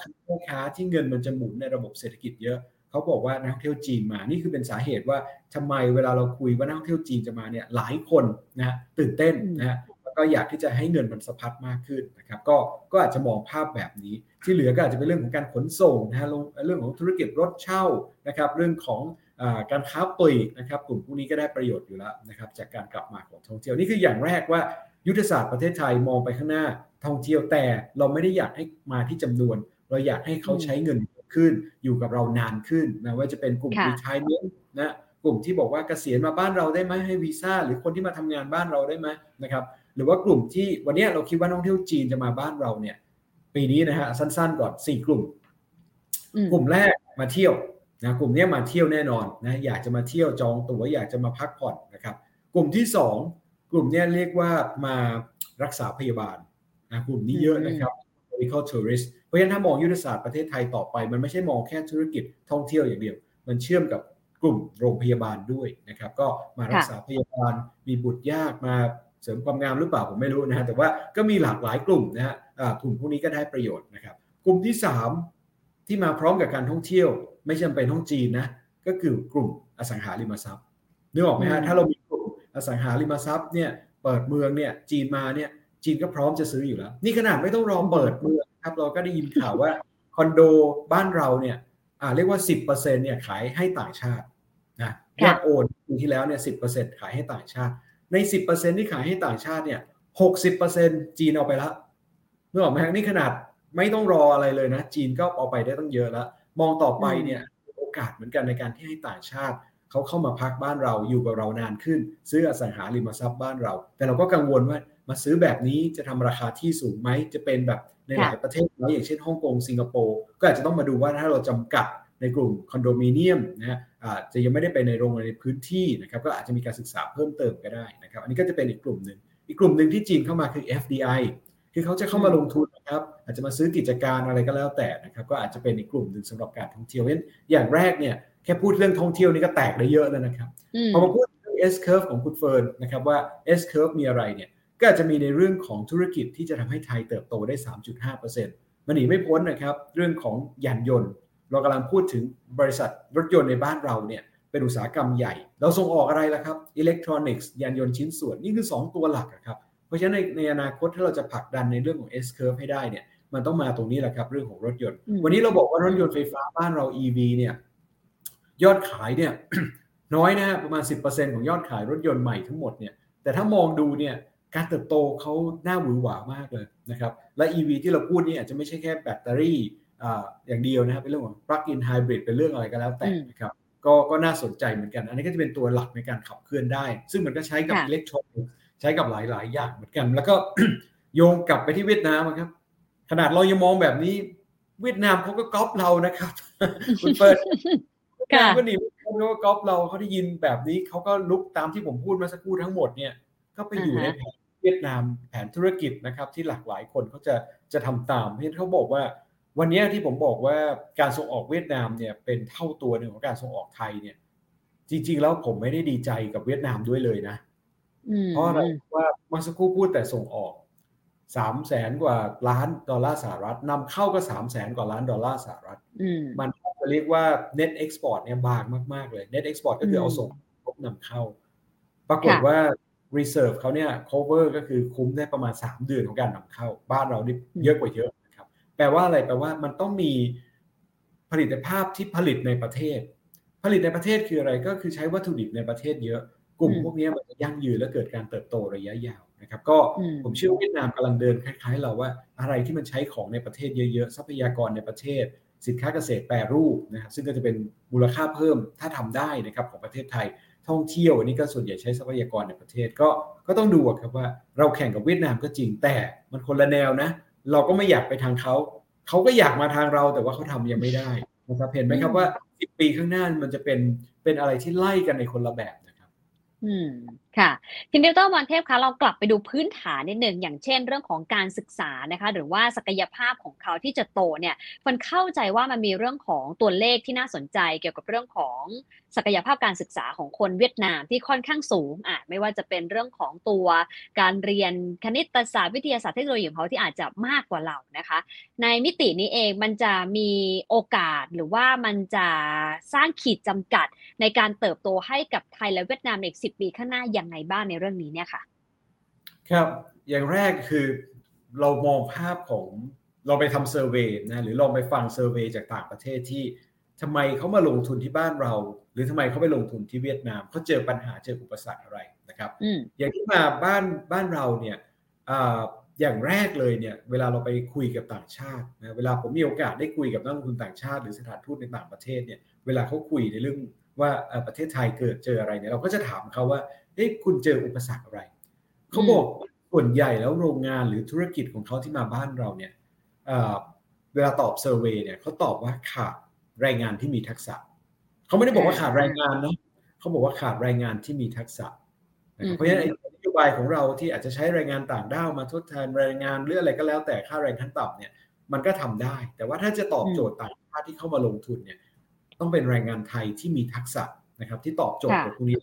ค้าที่เงินมันจะหมุนในระบบเศรษฐกิจเยอะเขาบอกว่านักท่องเที่ยวจีนมา นี่คือเป็นสาเหตุว่าทำไมเวลาเราคุยว่านักท่องเที่ยวจีนจะมาเนี่ยหลายคนนะตื่นเต้นนะแล้ว ก็อยากที่จะให้เงินมันสะพัดมากขึ้นนะครับก็ก็อาจจะมองภาพแบบนี้ ที่เหลือก็อาจจะเป็นเรื่องของการขนส่งนะฮะเรื่องของธุรกิจรถเช่านะครับเรื่องของการค้าปลีกนะครับกลุ่มพวกนี้ก็ได้ประโยชน์อยู่แล้วนะครับจากการกลับมาของท่องเที่ยวนี่คืออย่างแรกว่ายุทธศาสตร์ประเทศไทยมองไปข้างหน้าท่องเที่ยวแต่เราไม่ได้อยากให้มาที่จำนวน เราอยากให้เขาใช้เงินขึ้นอยู่กับเรานานขึ้นนะว่าจะเป็นกลุ่มรีทายเมนนะกลุ่มที่บอกว่าเกษียณมาบ้านเราได้ไหมให้วีซ่าหรือคนที่มาทำงานบ้านเราได้ไหมนะครับ หรือว่ากลุ่มที่วันนี้เราคิดว่านักท่องเที่ยวจีนจะมาบ้านเราเนี่ย ปีนี้นะฮะสั้นๆก่อน4กลุ่ม กลุ่มแรกมาเที่ยวนะกลุ่มนี้มาเที่ยวแน่นอนนะอยากจะมาเที่ยวจองตั๋วอยากจะมาพักผ่อนนะครับ กลุ่มที่ 2 กลุ่มนี้เรียกว่ามารักษาพยาบาลนะกลุ่มนี้เยอะนะครับ medical tourist เพราะฉะนั้นถ้ามองยุทธศาสตร์ประเทศไทยต่อไป มันไม่ใช่มองแค่ธุรกิจท่องเที่ยวอย่างเดียว มันเชื่อมกับกลุ่มโรงพยาบาลด้วยนะครับ ก็มารักษาพยาบาลมีบุตรยากมา เสริมความงามหรือเปล่าผมไม่รู้นะฮะแต่ว่าก็มีหลากหลายกลุ่มนะฮะกลุ่มพวกนี้ก็ได้ประโยชน์นะครับ กลุ่มที่ 3 ที่มาพร้อมกับการท่องเที่ยว ไม่จำเป็นท่องจีนนะก็คือกลุ่มอสังหาริมทรัพย์นึกออกไหมฮะถ้าเรามีกลุ่มอสังหาริมทรัพย์เนี่ยเปิดเมืองเนี่ยจีนมาเนี่ยจีนก็พร้อมจะซื้ออยู่แล้ว นี่ขนาดไม่ต้องรอเปิดเมืองครับเราก็ได้ยินข่าวว่าคอนโดบ้านเราเนี่ยอ่าเรียกว่า 10%เนี่ยขายให้ต่างชาตินะยอดโอนปีที่แล้วเนี่ย10%ขายให้ต่างชาติ ใน 10%ที่ขายให้ต่างชาติเนี่ย60%จีนเอาไปแล้วนึกออกไหมนี่ขนาดไม่ต้องรออะไรเลยนะ จีนก็เอาไปได้ตั้งเยอะแล้ว มองต่อไปเนี่ยโอกาสเหมือนกันในการที่ให้ต่างชาติเขาเข้ามาพักบ้านเราอยู่กับเรานานขึ้น ซื้ออสังหาริมทรัพย์บ้านเรา แต่เราก็กังวลว่ามาซื้อแบบนี้จะทำราคาที่สูงไหมจะเป็นแบบในหลายประเทศแล้วอย่างเช่นฮ่องกงสิงคโปร์ก็อาจจะต้องมาดูว่าถ้าเราจำกัดในกลุ่มคอนโดมิเนียมนะฮะ อาจจะยังไม่ได้ไปในโรงในพื้นที่นะครับก็อาจจะมีการศึกษาเพิ่มเติมก็ได้นะครับ อันนี้ก็จะเป็นอีกกลุ่มหนึ่งอีกกลุ่มหนึ่งที่จีนเข้ามาคือ FDI คือเขาจะเข้ามาลงทุนนะครับอาจจะมาซื้อกิจการอะไรก็แล้วแต่นะครับก็อาจจะเป็นอีกกลุ่มหนึ่งสำหรับการท่องเที่ยวเพราะอย่างแรกเนี่ยแค่พูดเรื่องท่องเที่ยวนี่ก็แตกได้เยอะแล้วนะครับพอมาพูดเรื่อง S curve ของคุณเฟิร์นนะครับว่า S curve มีอะไรเนี่ยก็อาจจะมีในเรื่องของธุรกิจที่จะทำให้ไทยเติบโตได้ 3.5%มันหนีไม่พ้นนะครับเรื่องของยานยนต์ เรากำลังพูดถึงบริษัทรถยนต์ในบ้านเราเนี่ยเป็นอุตสาหกรรมใหญ่ เราส่งออกอะไรล่ะครับอิเล็กทรอนิกส์ยานยนต์ชิ้นส่วนนี่คือ 2 ตัวหลักครับเพราะฉะนั้นในในอนาคตถ้าเราจะผลักดันในเรื่องของ S curve ให้ได้เนี่ยมันต้องมาตรงนี้แหละครับเรื่องของรถยนต์ วันนี้เราบอกว่ารถยนต์ไฟฟ้าบ้านเรา EV เนี่ยยอดขายเนี่ยน้อยนะฮะประมาณ 10%ของยอดขายรถยนต์ใหม่ทั้งหมดเนี่ยแต่ถ้ามองดูเนี่ยการเติบโตเขาหน้าหวือหวามากเลยนะครับและ EV ที่เราพูดนี่อาจจะไม่ใช่แค่แบตเตอรี่ อ่าอย่างเดียวนะครับเป็นเรื่องของ plug-in hybrid เป็นเรื่องอะไรก็แล้วแต่นะครับก็ก็น่าสนใจเหมือนกัน อันนี้ก็จะเป็นตัวหลักในการขับเคลื่อนได้ ซึ่งมันก็ใช้กับอิเล็กทรอนิกส์ใช้กับหลาย ๆ อย่างเหมือนกัน แล้วก็โยงกลับไปที่เวียดนามครับขนาดเรายังมองแบบนี้ เวียดนามเขาก็ก๊อปเรานะครับ คุณเปิดก็หนีเขาก็ก๊อปเราเขาได้ยินแบบนี้เขาก็ลุกตามที่ผมพูดมาสักครู่ทั้งหมดเนี่ยก็ไปอยู่ในแผนเวียดนามแผนธุรกิจนะครับ ที่หลากหลายคนเขาจะจะทำตามเพราะเขาบอกว่า วันนี้ที่ผมบอกว่าการส่งออกเวียดนามเนี่ยเป็นเท่าตัวหนึ่งของการส่งออกไทยเนี่ย จริง ๆ แล้วผมไม่ได้ดีใจกับเวียดนามด้วยเลยนะเพราะอะไรว่ามาสักครู่พูดแต่ส่งออกสามแสนกว่าล้านดอลลาร์สหรัฐนำเข้าก็สามแสนกว่าล้านดอลลาร์สหรัฐมันจะเรียกว่า net export เนี่ยบางมาก ๆ เลย net export ก็คือเอาส่งพบนำเข้า ปรากฏว่า reserve เขาเนี่ย cover ก็คือคุ้มได้ประมาณ 3 เดือนของการนำเข้า บ้านเรานี่เยอะกว่าเยอะนะครับ แปลว่าอะไรแปลว่ามันต้องมีผลิตภาพที่ผลิตในประเทศ ผลิตในประเทศคืออะไรก็คือใช้วัตถุดิบในประเทศเยอะ กลุ่มพวกนี้มันจะยั่งยืนและเกิดการเติบโตระยะยาวนะครับ ก็ผมเชื่อเวียดนามกำลังเดินคล้ายๆ เราว่าอะไรที่มันใช้ของในประเทศเยอะๆทรัพยากรในประเทศ สินค้าเกษตรแปรรูปนะครับซึ่งก็จะเป็นมูลค่าเพิ่มถ้าทำได้นะครับของประเทศไทยท่องเที่ยวอันนี้ก็ส่วนใหญ่ใช้ทรัพยากรในประเทศก็ก็ต้องดูครับว่าเราแข่งกับเวียดนามก็จริงแต่มันคนละแนวนะ เราก็ไม่อยากไปทางเขาเขาก็อยากมาทางเราแต่ว่าเขาทำยังไม่ได้นะครับเห็นไหมครับว่าสิบปีข้างหน้ามันจะเป็นเป็นอะไรที่ไล่กันในคนละแบบนะครับ อืม ค่ะทีนี้ดรวันเทพคะเรากลับไปดูพื้นฐานนิดหนึ่งอย่างเช่น เรื่องของการศึกษานะคะหรือว่าศักยภาพของเขาที่จะโตเนี่ยมันเข้าใจว่ามันมีเรื่องของตัวเลขที่น่าสนใจ เกี่ยวกับเรื่องของศักยภาพการศึกษาของคนเวียดนามที่ค่อนข้างสูงอะไม่ว่าจะเป็นเรื่องของตัวการเรียนคณิตศาสตร์วิทยาศาสตร์เทคโนโลยีของเขาที่อาจจะมากกว่าเรานะคะ ในมิตินี้เองมันจะมีโอกาสหรือว่ามันจะสร้างขีดจำกัดในการเติบโตให้กับไทยและเวียดนามในอีกสิปีข้างหน้าอย่างไรบ้างในเรื่องนี้เนี่ยค่ะ ครับ อย่างแรกคือเรามองภาพของเราไปทำเซอร์เวยนะหรือลองไปฟังเซอร์เวยจากต่างประเทศที่ทำไมเขามาลงทุนที่บ้านเรา หรือทำไมเขาไปลงทุนที่เวียดนามเขาเจอปัญหาเจออุปสรรคอะไรนะครับอย่างที่มาบ้านบ้านเราเนี่ยอย่างแรกเลยเนี่ยเวลาเราไปคุยกับต่างชาตินะเวลาผมมีโอกาสได้คุยกับนักลงทุนต่างชาติ หรือสถานทูตในต่างประเทศเนี่ยเวลาเขาคุยในเรื่องว่าประเทศไทยเกิดเจออะไรเนี่ยเราก็จะถามเขาว่า เฮ้ยคุณเจออุปสรรคอะไรเขาบอกส่วนใหญ่แล้วโรงงานหรือธุรกิจของเขาที่มาบ้านเราเนี่ยเวลาตอบเซอร์เวยเนี่ยเขาตอบว่าขาดแรงงานที่มีทักษะเขาไม่ได้บอกว่าขาดแรงงานนะเขาบอกว่าขาดแรงงานที่มีทักษะเพราะฉะนั้นนโยบายของเราที่อาจจะใช้แรงงานต่างด้าวมาทดแทนแรงงานหรืออะไรก็แล้วแต่ค่าแรงขั้นต่ำเนี่ย มันก็ทำได้ แต่ว่าถ้าจะตอบโจทย์ต่างชาติที่เข้ามาลงทุนเนี่ย ต้องเป็นแรงงานไทยที่มีทักษะนะครับ ที่ตอบโจทย์กับพวกนี้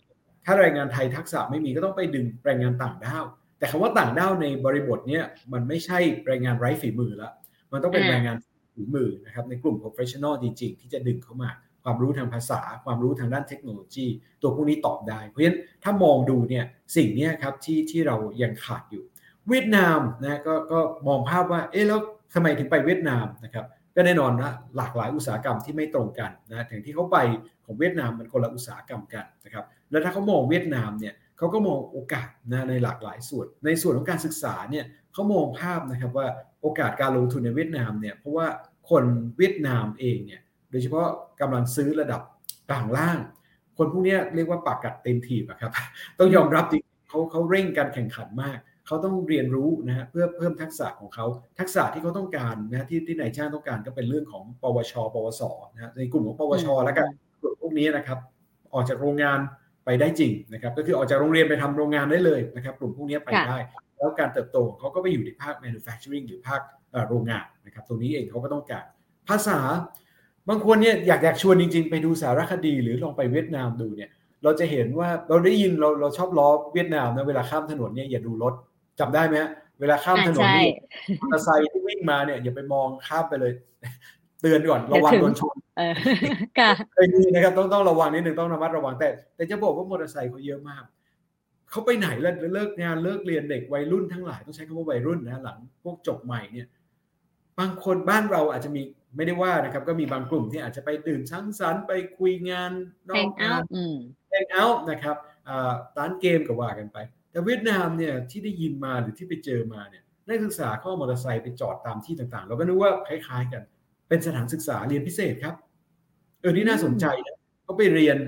ถ้าแรงงานไทยทักษะไม่มีก็ต้องไปดึงแรงงานต่างด้าว แต่คำว่าต่างด้าวในบริบทเนี้ยมันไม่ใช่แรงงานไร้ฝีมือล้วมันต้องเป็นแรงงานฝีมือนะครับในกลุ่ม professional จริงๆ ที่จะดึงเข้ามา ความรู้ทางภาษา ความรู้ทางด้านเทคโนโลยี ตัวพวกนี้ตอบได้ เพราะฉะนั้นถ้ามองดูเนี่ยสิ่งนี้ครับที่ที่เรายังขาดอยู่ เวียดนามนะก็ก็มองภาพว่าเอ๊ะแล้วทำไมถึงไปเวียดนามนะครับก็แน่นอนนะหลากหลายอุตสาหกรรมที่ไม่ตรงกันนะถึงที่เขาไปของเวียดนามมันคนละอุตสาหกรรมกันนะครับ แล้วถ้าเขามองเวียดนามเนี่ยเขาก็มองโอกาสนะในหลากหลายส่วน ในส่วนของการศึกษาเนี่ยเขามองภาพนะครับว่าโอกาสการลงทุนในเวียดนามเนี่ยเพราะว่าคนเวียดนามเองเนี่ยโดยเฉพาะกำลังซื้อระดับกลางล่าง คนพวกนี้เรียกว่าปากกัดเต็มทีบครับต้องยอมรับจริงเขาเขาเร่งการแข่งขันมากเขาต้องเรียนรู้นะฮะเพื่อเพิ่มทักษะของเขาทักษะที่เขาต้องการนะที่ที่นายจ้างต้องการก็เป็นเรื่องของปวช ปวสนะในกลุ่มของปวชแล้วกันกลุ่มพวกนี้นะครับ ออกจากโรงงาน ไปได้จริงนะครับก็คือออกจากโรงเรียนไปทำโรงงานได้เลยนะครับกลุ่มพวกนี้ไปได้ แล้วการเติบโตเขาก็ไปอยู่ในภาค manufacturing หรือภาคโรงงานนะครับตรงนี้เองเขาก็ต้องการภาษา บางคนเนี่ยอยากอยากชวนจริง ๆ ไปดูสารคดีหรือลองไปเวียดนามดูเนี่ยเราจะเห็นว่าเราได้ยินเราเราชอบล้อเวียดนามนะเวลาข้ามถนนเนี่ยอย่าดูรถจำได้ไหมเวลาข้ามถนนนี่มอเตอร์ไซค์ที่วิ่งมาเนี่ยอย่าไปมองข้ามไปเลยเตือนก่อนระวังโดนชนเคยมีนะครับต้องต้องระวังนิดหนึ่งต้องระมัดระวังแต่ แต่จะบอกว่ามอเตอร์ไซค์เขาเยอะมากเขาไปไหนแล้วเลิกงานเลิกเรียนเด็กวัยรุ่นทั้งหลายต้องใช้คำว่าวัยรุ่นนะหลังพวกจบใหม่เนี่ยบางคนบ้านเราอาจจะมีไม่ได้ว่านะครับ ก็มีบางกลุ่มที่อาจจะไปดื่มสังสรรค์ไปคุยงานนอกงานแฮงเอาท์นะครับร้านเกมก็ว่ากันไป แต่เวียดนามเนี่ยที่ได้ยินมาหรือที่ไปเจอมาเนี่ยนักศึกษาเข้ามอเตอร์ไซค์ไปจอดตามที่ต่างๆ เราก็นึกว่าคล้ายๆกัน เป็นสถานศึกษาเรียนพิเศษครับ เออ นี่น่าสนใจนะเขาไปเรียน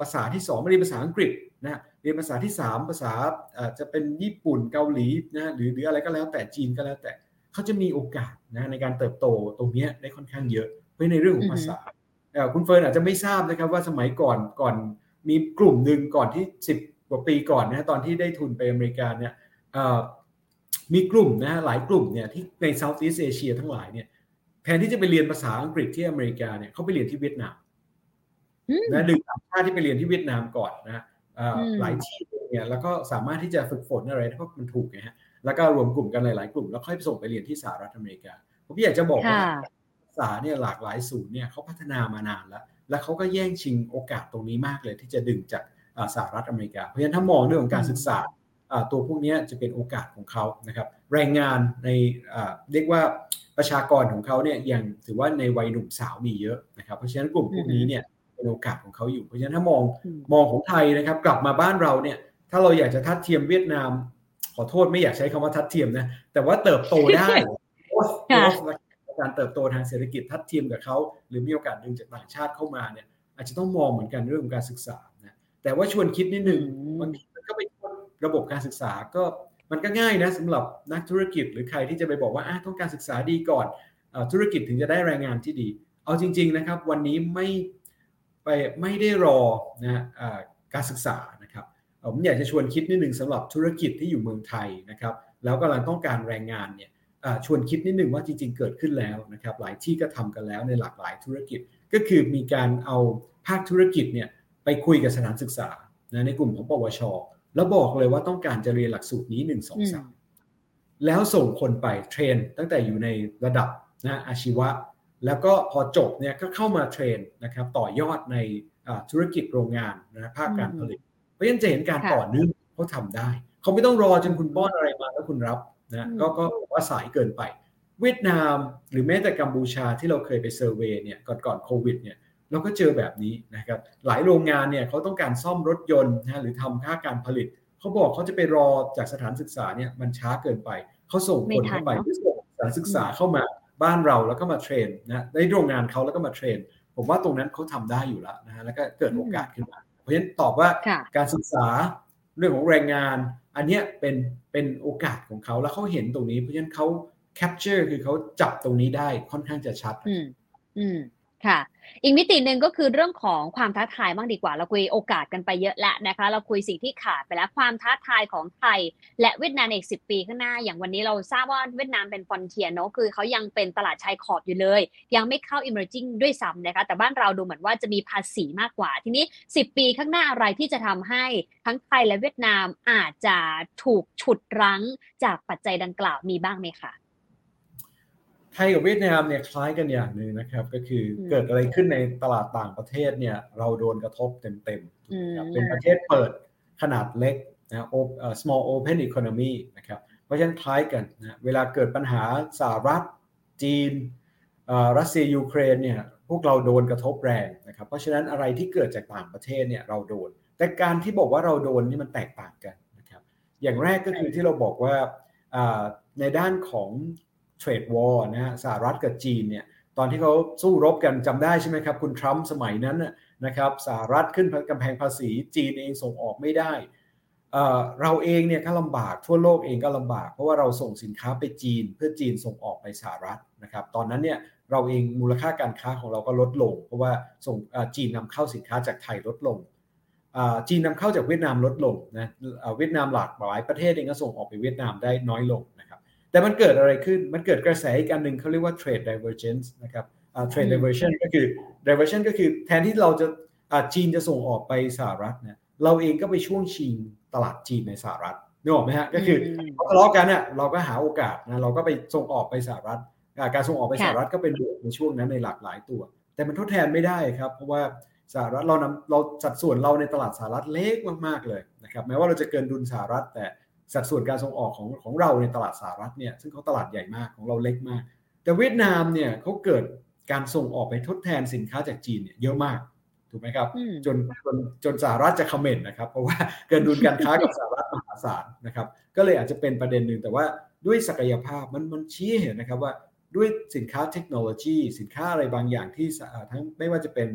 ภาษาที่สองไม่เรียนภาษาอังกฤษนะเรียนภาษาที่สามภาษาจะเป็นญี่ปุ่นเกาหลีนะหรือหรืออะไรก็แล้วแต่จีนก็แล้วแต่เขาจะมีโอกาสนะในการเติบโตตรงนี้ได้ค่อนข้างเยอะเพราะในเรื่องของภาษาคุณเฟิร์นอาจจะไม่ทราบนะครับว่าสมัยก่อนก่อนมีกลุ่มหนึ่งก่อนที่สิบกว่าปีก่อนนะตอนที่ได้ทุนไปอเมริกาเนี่ยมีกลุ่มนะหลายกลุ่มเนี่ยที่ใน Southeast Asia ทั้งหลายเนี่ย แทนที่จะไปเรียนภาษาอังกฤษที่อเมริกาเนี่ยเขาไปเรียนที่เวียดนามนะดึงต่างชาติที่ไปเรียนที่เวียดนามก่อนนะหลายที่เนี่ยแล้วก็สามารถที่จะฝึกฝนอะไรเพราะมันถูกไงฮะแล้วก็รวมกลุ่มกันหลาย ๆ กลุ่ม แล้วค่อยส่งไปเรียนที่สหรัฐอเมริกา ผมอยากจะบอกว่าภาษาเนี่ยหลากหลายศูนย์เนี่ยเขาพัฒนามานานแล้ว แล้วเขาก็แย่งชิงโอกาสตรงนี้มากเลย ที่จะดึงจากสหรัฐอเมริกาเพราะฉะนั้นถ้ามองเรื่องของการศึกษาตัวพวกนี้จะเป็นโอกาสของเขานะครับแรงงานในเรียกว่า ประชากรของเขาเนี่ยยังถือว่าในวัยหนุ่มสาวมีเยอะนะครับ เพราะฉะนั้นกลุ่มพวกนี้เนี่ยเป็นโอกาสของเขาอยู่ เพราะฉะนั้นถ้ามองมองของไทยนะครับ กลับมาบ้านเราเนี่ย ถ้าเราอยากจะทัดเทียมเวียดนาม ขอโทษไม่อยากใช้คำว่าทัดเทียมนะ แต่ว่าเติบโตได้การเติบโตทางเศรษฐกิจทัดเทียมกับเขา หรือมีโอกาสดึงจากต่างชาติเข้ามาเนี่ย อาจจะต้องมองเหมือนกันเรื่องของการศึกษาแต่ว่าชวนคิดนิดนึงบางทีมันก็ไประบบการศึกษาก็ มันก็ง่ายนะสำหรับนักธุรกิจหรือใครที่จะไปบอกว่าต้องการศึกษาดีก่อนธุรกิจถึงจะได้แรงงานที่ดี เอาจริง ๆนะครับ วันนี้ไม่ไปไม่ได้รอนะการศึกษานะครับผมอยากจะชวนคิดนิดหนึ่งสำหรับธุรกิจที่อยู่เมืองไทยนะครับ แล้วกำลังต้องการแรงงานเนี่ยชวนคิดนิดหนึ่งว่าจริง ๆ เกิดขึ้นแล้วนะครับ หลายที่ก็ทำกันแล้วในหลากหลายธุรกิจ ก็คือมีการเอาภาคธุรกิจเนี่ยไปคุยกับสถานศึกษานะในกลุ่มของปวช แล้วบอกเลยว่าต้องการจะเรียนหลักสูตรนี้หนึ่งสองสามแล้วส่งคนไปเทรน ตั้งแต่อยู่ในระดับนะอาชีวะ แล้วก็พอจบเนี่ยก็เข้ามาเทรนนะครับต่อยอดในธุรกิจโรงงานนะภาคการผลิต เพราะฉะนั้นจะเห็นการต่อเนื่องเขาทำได้ เขาไม่ต้องรอจนคุณป้อนอะไรมาแล้วคุณรับนะก็ก็ว่าสายเกินไป เวียดนามหรือแม้แต่กัมพูชาที่เราเคยไปเซอร์เวยเนี่ยก่อนก่อนโควิดเนี่ย เราก็เจอแบบนี้นะครับหลายโรงงานเนี่ยเขาต้องการซ่อมรถยนต์นะหรือทำค่าการผลิต เขาบอกเขาจะไปรอจากสถานศึกษาเนี่ยมันช้าเกินไป เขาส่งคนเข้าไปที่ส่งสถานศึกษาเข้ามาบ้านเราแล้วก็มาเทรนนะในโรงงานเขาแล้วก็มาเทรน ผมว่าตรงนั้นเขาทำได้อยู่แล้วนะฮะแล้วก็เกิดโอกาสขึ้นมา เพราะฉะนั้นตอบว่าการศึกษาเรื่องของแรงงาน อันนี้เป็นเป็นโอกาสของเขาแล้วเขาเห็นตรงนี้เพราะฉะนั้นเขา capture คือเขาจับตรงนี้ได้ค่อนข้างจะชัด อืมอืม ค่ะ อีกมิติหนึ่งก็คือเรื่องของความท้าทายบ้างดีกว่า เราคุยโอกาสกันไปเยอะแล้วนะคะ เราคุยสิ่งที่ขาดไปแล้วความท้าทายของไทย และเวียดนามอีกสิบปีข้างหน้า อย่างวันนี้เราทราบว่าเวียดนามเป็น frontier เนาะคือเขายังเป็นตลาดชายขอบอยู่เลย ยังไม่เข้า emerging ด้วยซ้ำนะคะ แต่บ้านเราดูเหมือนว่าจะมีภาษีมากกว่า ทีนี้ 10 ปีข้างหน้าอะไรที่จะทำให้ทั้งไทยและเวียดนามอาจจะถูกฉุดรั้งจากปัจจัยดังกล่าวมีบ้างไหมคะ ทยกับเวียดนามเนี่ยคล้ายกันอย่างหนึ่งนะครับ ก็คือเกิดอะไรขึ้นในตลาดต่างประเทศเนี่ยเราโดนกระทบเต็มๆนะครับเป็นประเทศเปิดขนาดเล็กนะ small open economy นะครับเพราะฉะนั้นคล้ายกันนะเวลาเกิดปัญหาสหรัฐจีนรัสเซียยูเครนเนี่ยพวกเราโดนกระทบแรงนะครับ เพราะฉะนั้นอะไรที่เกิดจากต่างประเทศเนี่ยเราโดน แต่การที่บอกว่าเราโดนนี่มันแตกต่างกันนะครับ อย่างแรกก็คือที่เราบอกว่าในด้านของ เทรดวอร์นะฮะสหรัฐกับจีนเนี่ยตอนที่เขาสู้รบกันจำได้ใช่ไหมครับ คุณทรัมป์สมัยนั้นนะครับสหรัฐขึ้นกำแพงภาษี จีนเองส่งออกไม่ได้เราเองเนี่ยก็ลำบากทั่วโลกเองก็ลำบาก เพราะว่าเราส่งสินค้าไปจีน เพื่อจีนส่งออกไปสหรัฐนะครับ ตอนนั้นเนี่ยเราเองมูลค่าการค้าของเราก็ลดลง เพราะว่าส่งจีนนำเข้าสินค้าจากไทยลดลงจีนนำเข้าจากเวียดนามลดลงนะเวียดนามหลากหลายประเทศเองก็ส่งออกไปเวียดนามได้น้อยลงนะครับ แต่มันเกิดอะไรขึ้น มันเกิดกระแสอีกอันหนึ่งเขาเรียกว่า trade divergence นะครับ trade diversion ก็คือ diversion ก็คือแทนที่เราจะจีนจะส่งออกไปสหรัฐเนี่ยเราเองก็ไปช่วงชิงตลาดจีนในสหรัฐนึกออกไหมฮะก็คือทะเลาะกันเนี่ยเราก็หาโอกาสนะเราก็ไปส่งออกไปสหรัฐ การส่งออกไปสหรัฐก็เป็นบวกในช่วงนั้นในหลากหลายตัว แต่มันทดแทนไม่ได้ครับ เพราะว่าสหรัฐเรานำเราสัดส่วนเราในตลาดสหรัฐเล็กมากๆเลยนะครับแม้ว่าเราจะเกินดุลสหรัฐแต่ สัดส่วนการส่งออกของของเราในตลาดสหรัฐเนี่ยซึ่งเขาตลาดใหญ่มากของเราเล็กมาก แต่เวียดนามเนี่ยเขาเกิดการส่งออกไปทดแทนสินค้าจากจีนเนี่ยเยอะมากถูกไหมครับจนจนจนสหรัฐจะคอมเมนต์นะครับเพราะว่าเกินดุลการค้ากับสหรัฐมหาศาลนะครับ ก็เลยอาจจะเป็นประเด็นหนึ่งแต่ว่าด้วยศักยภาพมันมันชี้เห็นนะครับว่าด้วยสินค้าเทคโนโลยี สินค้าอะไรบางอย่างที่ทั้งไม่ว่าจะเป็น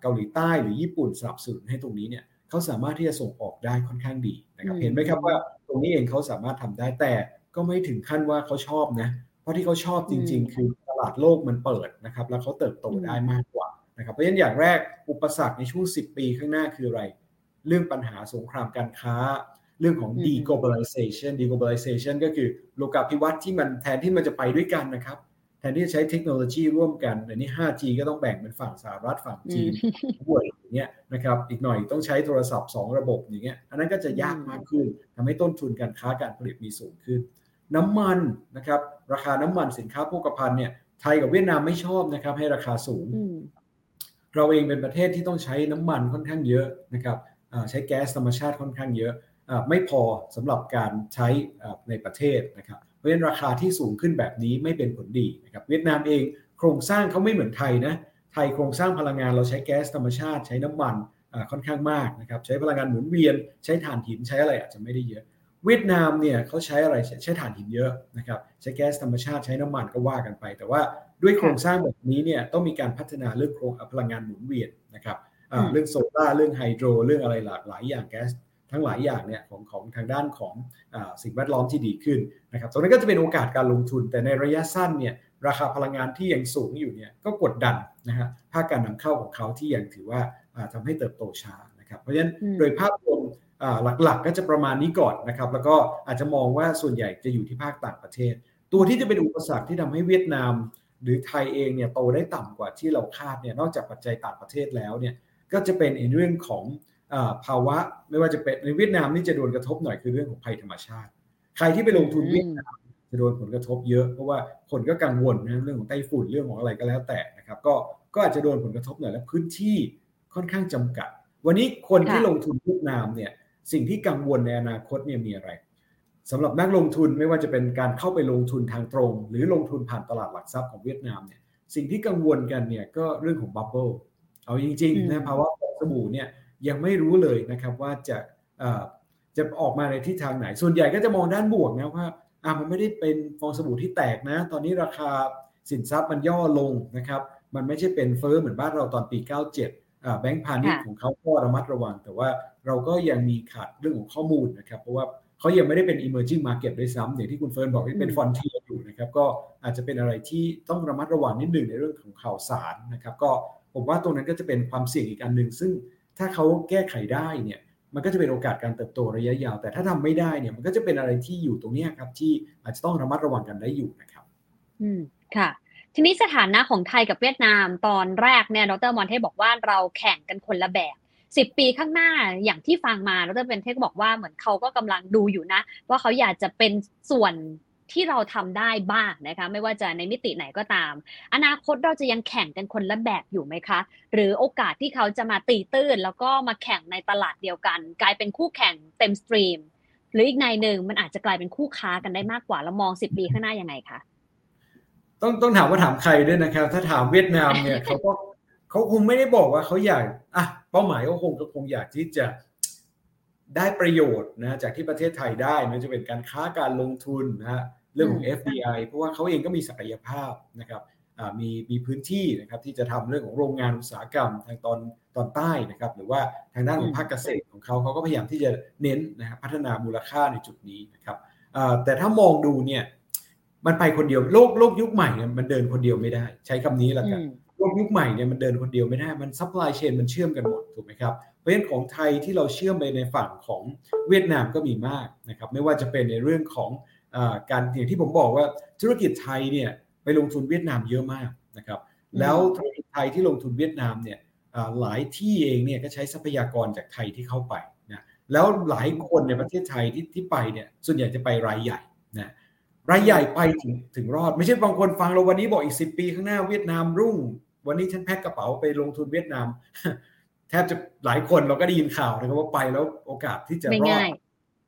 เกาหลีใต้หรือญี่ปุ่นสนับสนุนให้ตรงนี้เนี่ย เขาสามารถที่จะส่งออกได้ค่อนข้างดีนะครับเห็นไหมครับว่าตรงนี้เองเขาสามารถทำได้แต่ก็ไม่ถึงขั้นว่าเขาชอบนะเพราะที่เขาชอบจริง ๆ คือตลาดโลกมันเปิดนะครับแล้วเขาเติบโตได้มากกว่านะครับเพราะฉะนั้นอย่างแรกอุปสรรคในช่วง 10 ปีข้างหน้าคืออะไร เรื่องปัญหาสงครามการค้า เรื่องของ deglobalization deglobalization ก็คือโลกาภิวัตน์ที่มันแทนที่มันจะไปด้วยกันนะครับแทนที่จะใช้เทคโนโลยีร่วมกันในนี้ 5G ก็ต้องแบ่งเป็นฝั่งสหรัฐฝั่งจีนด้วยอย่าง เงี้ยนะครับอีกหน่อยต้องใช้โทรศัพท์ 2 ระบบอย่างเงี้ยอันนั้นก็จะยากมากขึ้นทำให้ต้นทุนการค้าการผลิตมีสูงขึ้น น้ำมันนะครับราคาน้ำมันสินค้าโภคภัณฑ์เนี่ยไทยกับเวียดนามไม่ชอบนะครับให้ราคาสูง เราเองเป็นประเทศที่ต้องใช้น้ำมันค่อนข้างเยอะนะครับใช้แก๊สธรรมชาติค่อนข้างเยอะไม่พอสำหรับการใช้ในประเทศนะครับเพราะฉะนั้นราคาที่สูงขึ้นแบบนี้ไม่เป็นผลดีนะครับเวียดนามเองโครงสร้างเขาไม่เหมือนไทยนะ ไทยโครงสร้างพลังงานเราใช้แก๊สธรรมชาติใช้น้ำมันค่อนข้างมากนะครับใช้พลังงานหมุนเวียน ใช้ถ่านหินใช้อะไรอาจจะไม่ได้เยอะ เวียดนามเนี่ยเขาใช้อะไรใช้ถ่านหินเยอะนะครับใช้แก๊สธรรมชาติใช้น้ำมันก็ว่ากันไป แต่ว่าด้วยโครงสร้างแบบนี้เนี่ยต้องมีการพัฒนาเรื่องโครงพลังงานหมุนเวียนนะครับเรื่องโซล่าเรื่องไฮโดรเรื่องอะไรหลากหลายอย่างแก๊สทั้งหลายอย่างเนี่ยของของทางด้านของอสิ่งแวดล้อมที่ดีขึ้นนะครับตรงนั้นก็จะเป็นโอกาสการลงทุนแต่ในระยะสั้นเนี่ย ราคาพลังงานที่ยังสูงอยู่เนี่ยก็กดดันนะฮะภาคการนำเข้าของเขาที่ยังถือว่าทำให้เติบโตช้านะครับเพราะฉะนั้นโดยภาพรวมหลักๆ ก็จะประมาณนี้ก่อนนะครับ แล้วก็อาจจะมองว่าส่วนใหญ่จะอยู่ที่ภาคต่างประเทศ ตัวที่จะเป็นอุปสรรคที่ทำให้เวียดนาม หรือไทยเองเนี่ยโตได้ต่ำกว่าที่เราคาดเนี่ยนอกจากปัจจัยต่างประเทศแล้วเนี่ยก็จะเป็นในเรื่องของภาวะไม่ว่าจะเป็นในเวียดนามนี่จะโดนกระทบหน่อยคือเรื่องของภัยธรรมชาติ ใครที่ไปลงทุนเวียดนามจะ โดนผลกระทบเยอะเพราะว่าคนก็กังวลนะเรื่องของไต้ฝุ่นเรื่องของอะไรก็แล้วแต่นะครับก็ก็อาจจะโดนผลกระทบหน่อยและพื้นที่ค่อนข้างจำกัด วันนี้คนที่ลงทุนเวียดนามเนี่ยสิ่งที่กังวลในอนาคตเนี่ยมีอะไรสำหรับนักลงทุนไม่ว่าจะเป็นการเข้าไปลงทุนทางตรง หรือลงทุนผ่านตลาดหลักทรัพย์ของเวียดนามเนี่ยสิ่งที่กังวลกันเนี่ยก็เรื่องของ bubble เอาจริงๆนะภาวะฟองสบู่เนี่ยยังไม่รู้เลยนะครับว่าจะจะออกมาในทิศทางไหน ส่วนใหญ่ก็จะมองด้านบวกนะว่า อ่ามันไม่ได้เป็นฟองสบู่ที่แตกนะ ตอนนี้ราคาสินทรัพย์มันย่อลงนะครับ มันไม่ใช่เป็นเฟ้อเหมือนบ้านเราตอนปี 97แบงก์พาณิชย์ของเขาก็ระมัดระวัง แต่ว่าเราก็ยังมีขาดเรื่องของข้อมูลนะครับ เพราะว่าเขายังไม่ได้เป็น emerging market ด้วยซ้ำอย่างที่คุณเฟิร์นบอกที่เป็นฟอนเทียอยู่นะครับ ก็อาจจะเป็นอะไรที่ต้องระมัดระวังนิดหนึ่งในเรื่องของข่าวสารนะครับ ก็ผมว่าตรงนั้นก็จะเป็นความเสี่ยงอีกอันหนึ่งซึ่งถ้าเขาแก้ไขได้เนี่ย มันก็จะเป็นโอกาสการเติบโตระยะยาว แต่ถ้าทำไม่ได้เนี่ยมันก็จะเป็นอะไรที่อยู่ตรงนี้ครับ ที่อาจจะต้องระมัดระวังกันได้อยู่นะครับ อืมค่ะ ทีนี้สถานะของไทยกับเวียดนามตอนแรกเนี่ยดรมอนเทบอกว่าเราแข่งกันคนละแบบสิบปีข้างหน้าอย่างที่ฟังมาดรเป็นเทคบอกว่าเหมือนเขาก็กำลังดูอยู่นะ ว่าเขาอยากจะเป็นส่วน ที่เราทำได้บ้างนะคะไม่ว่าจะในมิติไหนก็ตาม อนาคตเราจะยังแข่งกันคนละแบบอยู่ไหมคะ หรือโอกาสที่เขาจะมาตีตื้น แล้วก็มาแข่งในตลาดเดียวกัน กลายเป็นคู่แข่งเต็มสตรีม หรืออีกในหนึ่งมันอาจจะกลายเป็นคู่ค้ากันได้มากกว่าแล้วมองสิบปีข้างหน้ายังไงคะต้องต้องถามว่าถามใครด้วยนะครับ ถ้าถามเวียดนามเนี่ยเขาก็เขาคงไม่ได้บอกว่าเขาอยากอะเป้าหมายเขาคงก็คงอยากที่จะ ได้ประโยชน์นะจากที่ประเทศไทยได้ไม่ว่าจะเป็นการค้าการลงทุนนะฮะเรื่องของ FDI เพราะว่าเขาเองก็มีศักยภาพนะครับมีมีพื้นที่นะครับที่จะทำเรื่องของโรงงานอุตสาหกรรมทางตอนตอนใต้นะครับ หรือว่าทางด้านของภาคเกษตรของเขาเขาก็พยายามที่จะเน้นนะครับพัฒนามูลค่าในจุดนี้นะครับแต่ถ้ามองดูเนี่ยมันไปคนเดียวโลกโลกยุคใหม่เนี่ยมันเดินคนเดียวไม่ได้ ใช้คำนี้แล้วกัน โลกยุคใหม่เนี่ยมันเดินคนเดียวไม่ได้มัน supply chain มันเชื่อมกันหมดถูกไหมครับเพราะฉะนั้นของไทยที่เราเชื่อมไปในฝั่งของเวียดนามก็มีมากนะครับไม่ว่าจะเป็นในเรื่องของการอย่างที่ผมบอกว่าธุรกิจไทยเนี่ยไปลงทุนเวียดนามเยอะมากนะครับแล้วธุรกิจไทยที่ลงทุนเวียดนามเนี่ยหลายที่เองเนี่ยก็ใช้ทรัพยากรจากไทยที่เข้าไปนะแล้วหลายคนในประเทศไทยที่ที่ไปเนี่ยส่วนใหญ่จะไปรายใหญ่นะรายใหญ่ไปถึงถึงรอด ไม่ใช่บางคนฟังเราวันนี้บอกอีกสิบปีข้างหน้าเวียดนามรุ่ง วันนี้ฉันแพ็คกระเป๋าไปลงทุนเวียดนาม แทบจะหลายคนเราก็ได้ยินข่าวนะครับว่าไปแล้วโอกาสที่จะรอด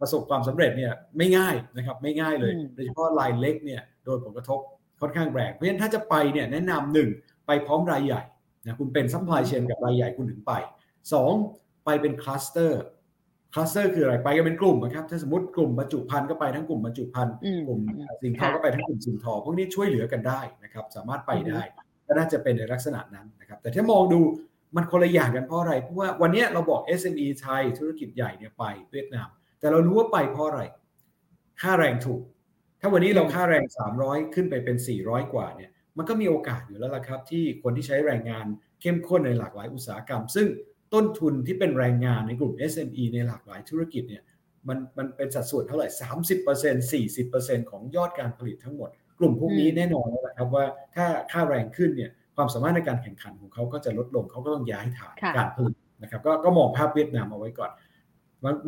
ประสบความสำเร็จเนี่ยไม่ง่ายนะครับไม่ง่ายเลยโดยเฉพาะรายเล็กเนี่ยโดนผลกระทบค่อนข้างแรงเพราะฉะนั้นถ้าจะไปเนี่ยแนะนำหนึ่งไปพร้อมรายใหญ่นะคุณเป็น supply chain กับรายใหญ่คุณถึงไปสองไปเป็นคลัสเตอร์คลัสเตอร์คืออะไรไปกันเป็นกลุ่มนะครับถ้าสมมติกลุ่มบรรจุภัณฑ์ก็ไปทั้งกลุ่มบรรจุภัณฑ์กลุ่มสินทอก็ไปทั้งกลุ่มสินทอพวกนี้ช่วยเหลือกันได้นะครับ สามารถไปได้ ก็น่าจะเป็นในลักษณะนั้นนะครับแต่ถ้ามองดูมันคนละอย่างกันเพราะอะไรเพราะว่าวันนี้เราบอก SME ไทยธุรกิจใหญ่เนี่ยไปเวียดนาม แต่เรารู้ว่าไปเพราะอะไร ค่าแรงถูก ถ้าวันนี้เราค่าแรง 300 ขึ้นไปเป็น 400 กว่าเนี่ยมันก็มีโอกาสอยู่แล้วล่ะครับ ที่คนที่ใช้แรงงานเข้มข้นในหลากหลายอุตสาหกรรม ซึ่งต้นทุนที่เป็นแรงงานในกลุ่ม SME ในหลากหลายธุรกิจเนี่ยมันมันเป็นสัดส่วนเท่าไหร่ 30% 40%ของยอดการผลิตทั้งหมด กลุ่มพวกนี้แน่นอนแล้วนะครับว่าถ้าค่าแรงขึ้นเนี่ยความสามารถในการแข่งขันของเขาก็จะลดลงเขาก็ต้องย้ายฐานการผลิตนะครับก็ก็มองภาพเวียดนามเอาไว้ก่อน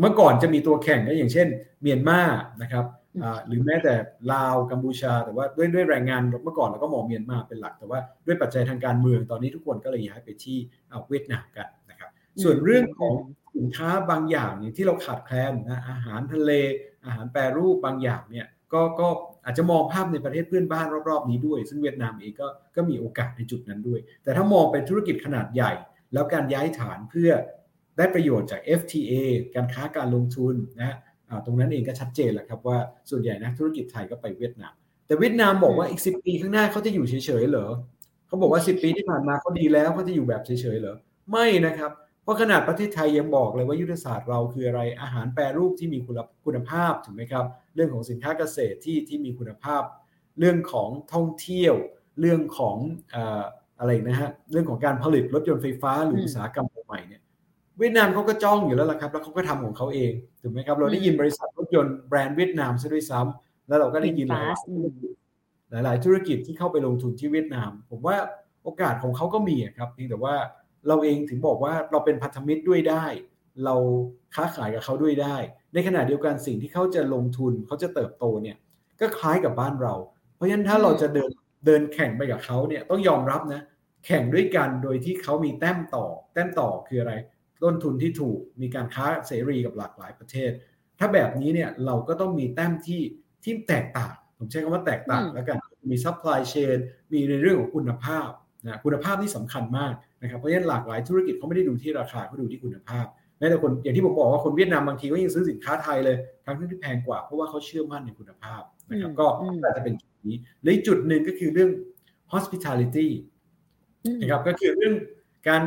เมื่อก่อนจะมีตัวแข่งก็อย่างเช่น เมียนมานะครับหรือแม้แต่ลาวกัมพูชา แต่ว่าด้วยด้วยแรงงานเมื่อก่อนเราก็มองเมียนมาเป็นหลัก แต่ว่าด้วยปัจจัยทางการเมืองตอนนี้ทุกคนก็เลยย้ายไปที่เวียดนามกันนะครับส่วนเรื่องของสินค้าบางอย่างเนี่ยที่เราขาดแคลนนะอาหารทะเลอาหารแปรรูปบางอย่างเนี่ยก็ก็ อาจจะมองภาพในประเทศเพื่อนบ้านรอบๆนี้ด้วย ซึ่งเวียดนามเองก็ก็มีโอกาสในจุดนั้นด้วย แต่ถ้ามองเป็นธุรกิจขนาดใหญ่ แล้วการย้ายฐานเพื่อได้ประโยชน์จาก FTA การค้าการลงทุนนะตรงนั้นเองก็ชัดเจนแหละครับว่าส่วนใหญ่นักธุรกิจไทยก็ไปเวียดนาม แต่เวียดนามบอกว่าอีก 10 ปีข้างหน้าเขาจะอยู่เฉยๆเหรอเขาบอกว่า 10 ปีที่ผ่านมาเขาดีแล้วเขาจะอยู่แบบเฉยๆเหรอไม่นะครับเพ ราะขนาดประเทศไทยยังบอกเลยว่ายุทธศาสตร์เราคืออะไรอาหารแปรรูปที่มีคุณภาพถูกไหมครับ เรื่องของสินค้าเกษตรที่ที่มีคุณภาพ เรื่องของท่องเที่ยว เรื่องของอะไรนะฮะเรื่องของการผลิตรถยนต์ไฟฟ้าหรืออุตสาหกรรมใหม่เนี่ยเวียดนามเขาก็จ้องอยู่แล้วล่ะครับแล้วเขาก็ทำของเขาเองถูกไหมครับ เราได้ยินบริษัทรถยนต์แบรนด์เวียดนามซะด้วยซ้ำแล้วเราก็ได้ยินหลายหลายหลายธุรกิจที่เข้าไปลงทุนที่เวียดนาม ผมว่าโอกาสของเขาก็มีครับเพียงแต่ว่า เราเองถึงบอกว่าเราเป็นพันธมิตรด้วยได้ เราค้าขายกับเขาด้วยได้ ในขณะเดียวกันสิ่งที่เขาจะลงทุนเขาจะเติบโตเนี่ยก็คล้ายกับบ้านเรา เพราะฉะนั้นถ้าเราจะเดินเดินแข่งไปกับเขาเนี่ยต้องยอมรับนะ แข่งด้วยกันโดยที่เขามีแต้มต่อ แต้มต่อคืออะไร ต้นทุนที่ถูกมีการค้าเสรีกับหลากหลายประเทศ ถ้าแบบนี้เนี่ยเราก็ต้องมีแต้มที่ที่แตกต่าง ผมใช้คำว่าแตกต่างแล้วกันมี supply chain มีในเรื่องของคุณภาพนะคุณภาพนี่สำคัญมาก นะครับเพราะฉะนั้นหลากหลายธุรกิจเขาไม่ได้ดูที่ราคาเขาดูที่คุณภาพแม้แต่คนอย่างที่ผมบอกว่าคนเวียดนามบางทีก็ยังซื้อสินค้าไทยเลยทั้งที่แพงกว่าเพราะว่าเขาเชื่อมั่นในคุณภาพนะครับก็อาจจะเป็นจุดนี้แล้วจุดหนึ่งก็คือเรื่อง hospitality นะครับก็คือเรื่องการ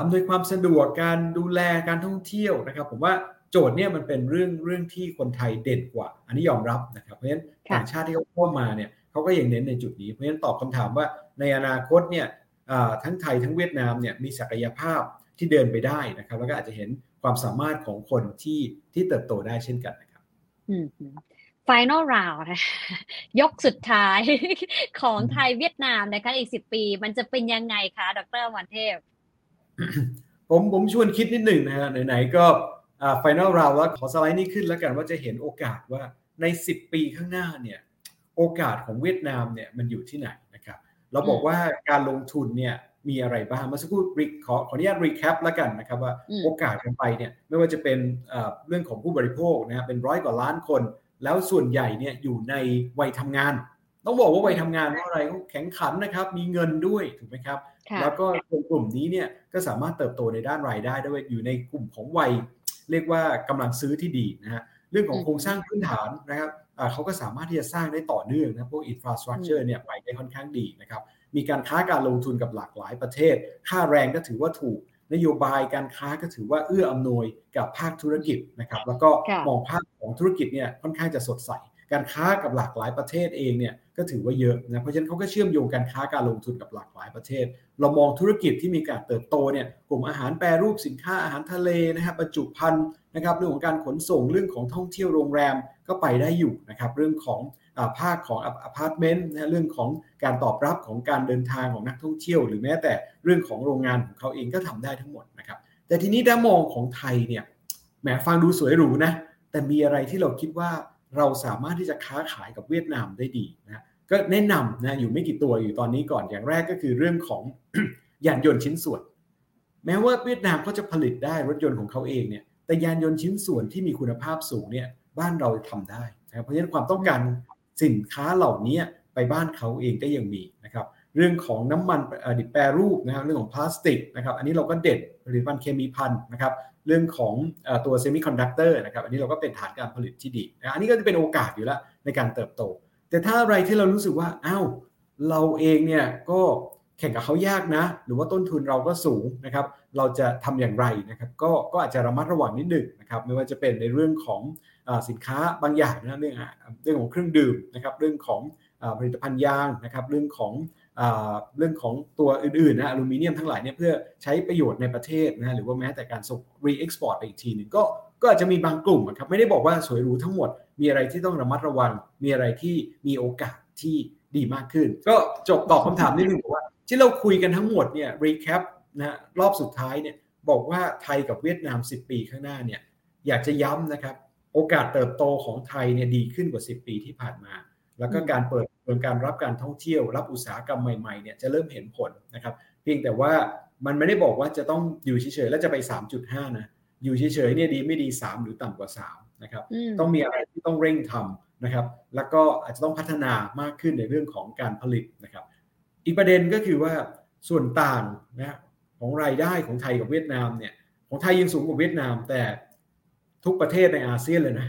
อำนวยความสะดวกการดูแลการท่องเที่ยวนะครับ ผมว่าโจทย์เนี่ยมันเป็นเรื่องเรื่องที่คนไทยเด่นกว่า อันนี้ยอมรับนะครับเพราะฉะนั้นต่างชาติที่เขาเข้ามาเนี่ยเขาก็ยังเน้นในจุดนี้เพราะฉะนั้นตอบคำถามว่าในอนาคตเนี่ย ทั้งไทยทั้งเวียดนามเนี่ยมีศักยภาพที่เดินไปได้นะครับ แล้วก็อาจจะเห็นความสามารถของคนที่ที่เติบโตได้เช่นกันนะครับfinal round นะยกสุดท้ายของไทยเวียดนามนะคะอีกสิบปี มันจะเป็นยังไงคะ ดรอมรเทพ ผมผมชวนคิดนิดหนึ่งนะฮะไหนๆก็ final round แล้วขอสไลด์นี้ขึ้นแล้วกันว่าจะเห็นโอกาสว่าในสิบปีข้างหน้าเนี่ย โอกาสของเวียดนามเนี่ยมันอยู่ที่ไหนนะครับ เราบอกว่าการลงทุนเนี่ยมีอะไรบ้างเมื่อสักครู่ขอขออนุญาต recap แล้วกันนะครับว่าโอกาสกันไปเนี่ยไม่ว่าจะเป็นเรื่องของผู้บริโภคนะครับเป็นร้อยกว่าล้านคน แล้วส่วนใหญ่เนี่ยอยู่ในวัยทำงาน ต้องบอกว่าวัยทำงานเพราะอะไรเขาแข็งขันนะครับมีเงินด้วยถูกไหมครับ แล้วก็คนกลุ่มนี้เนี่ยก็สามารถเติบโตในด้านรายได้ด้วยอยู่ในกลุ่มของวัย เรียกว่ากำลังซื้อที่ดีนะฮะเรื่องของโครงสร้างพื้นฐานนะครับ เขาก็สามารถที่จะสร้างได้ต่อเนื่องนะพวกอินฟราสตรักเจอร์เนี่ยไปได้ค่อนข้างดีนะครับมีการค้าการลงทุนกับหลากหลายประเทศ ค่าแรงก็ถือว่าถูกนโยบายการค้าก็ถือว่าเอื้ออำนวยกับภาคธุรกิจนะครับ แล้วก็มองภาพของธุรกิจเนี่ยค่อนข้างจะสดใส การค้ากับหลากหลายประเทศเองเนี่ยก็ถือว่าเยอะนะเพราะฉะนั้นเขาก็เชื่อมโยงการค้าการลงทุนกับหลากหลายประเทศ เรามองธุรกิจที่มีการเติบโตเนี่ยกลุ่มอาหารแปรรูปสินค้าอาหารทะเลนะครับบรรจุภัณฑ์ นะครับเรื่องของการขนส่งเรื่องของท่องเที่ยวโรงแรมก็ไปได้อยู่นะครับเรื่องของภาคของอพาร์ตเมนต์นะเรื่องของการตอบรับของการเดินทางของนักท่องเที่ยว หรือแม้แต่เรื่องของโรงงานของเขาเองก็ทำได้ทั้งหมดนะครับแต่ทีนี้ด้ามองของไทยเนี่ยแหมฟังดูสวยหรูนะแต่มีอะไรที่เราคิดว่าเราสามารถที่จะค้าขายกับเวียดนามได้ดีนะก็แนะนำนะอยู่ไม่กี่ตัวอยู่ตอนนี้ก่อนอย่างแรกก็คือเรื่องของยานยนต์ชิ้นส่วน แม้ว่าเวียดนามเขาจะผลิตได้รถยนต์ของเขาเองเนี่ย แต่ยานยนต์ชิ้นส่วนที่มีคุณภาพสูงเนี่ยบ้านเราทำได้นะเพราะฉะนั้นความต้องการสินค้าเหล่านี้ไปบ้านเขาเองก็ยังมีนะครับเรื่องของน้ำมันดิบแปรรูปนะครับเรื่องของพลาสติกนะครับอันนี้เราก็เด็ดผลิตภัณฑ์เคมีภัณฑ์นะครับเรื่องของตัวเซมิคอนดักเตอร์นะครับอันนี้เราก็เป็นฐานการผลิตที่ดีนะอันนี้ก็จะเป็นโอกาสอยู่แล้วในการเติบโต แต่ถ้าอะไรที่เรารู้สึกว่าอ้าวเราเองเนี่ยก็ แข่งกับเขายากนะ หรือว่าต้นทุนเราก็สูงนะครับ เราจะทำอย่างไรนะครับ ก็ก็อาจจะระมัดระวังนิดหนึ่งนะครับ ไม่ว่าจะเป็นในเรื่องของสินค้าบางอย่างนะเรื่องเรื่องของเครื่องดื่มนะครับ เรื่องของผลิตภัณฑ์ยางนะครับ เรื่องของเรื่องของตัวอื่นๆนะอลูมิเนียมทั้งหลายเนี่ยเพื่อใช้ประโยชน์ในประเทศนะหรือว่าแม้แต่การส่ง re-export ไปอีกทีหนึ่งก็ก็อาจจะมีบางกลุ่มครับไม่ได้บอกว่าสวยหรูทั้งหมด มีอะไรที่ต้องระมัดระวัง มีอะไรที่มีโอกาสที่ดีมากขึ้น ก็จบตอบคำถามนิดนึงว่า ที่เราคุยกันทั้งหมดเนี่ย recap นะรอบสุดท้ายเนี่ยบอกว่าไทยกับเวียดนาม 10 ปีข้างหน้าเนี่ยอยากจะย้ำนะครับโอกาสเติบโตของไทยเนี่ยดีขึ้นกว่า 10 ปีที่ผ่านมา แล้วก็การเปิดเรื่องการรับการท่องเที่ยว รับอุตสาหกรรมใหม่ๆเนี่ยจะเริ่มเห็นผลนะครับเพียงแต่ว่ามันไม่ได้บอกว่าจะต้องอยู่เฉยๆแล้วจะไป 3.5 นะอยู่เฉยๆเนี่ยดีไม่ดี 3 หรือต่ำกว่า 3 นะครับ ต้องมีอะไรที่ต้องเร่งทำนะครับ แล้วก็อาจจะต้องพัฒนามากขึ้นในเรื่องของการผลิตนะครับ อีกประเด็นก็คือว่าส่วนต่างนะของรายได้ของไทยกับเวียดนามเนี่ยของไทยยังสูงกว่าเวียดนาม แต่ทุกประเทศในอาเซียนเลยนะ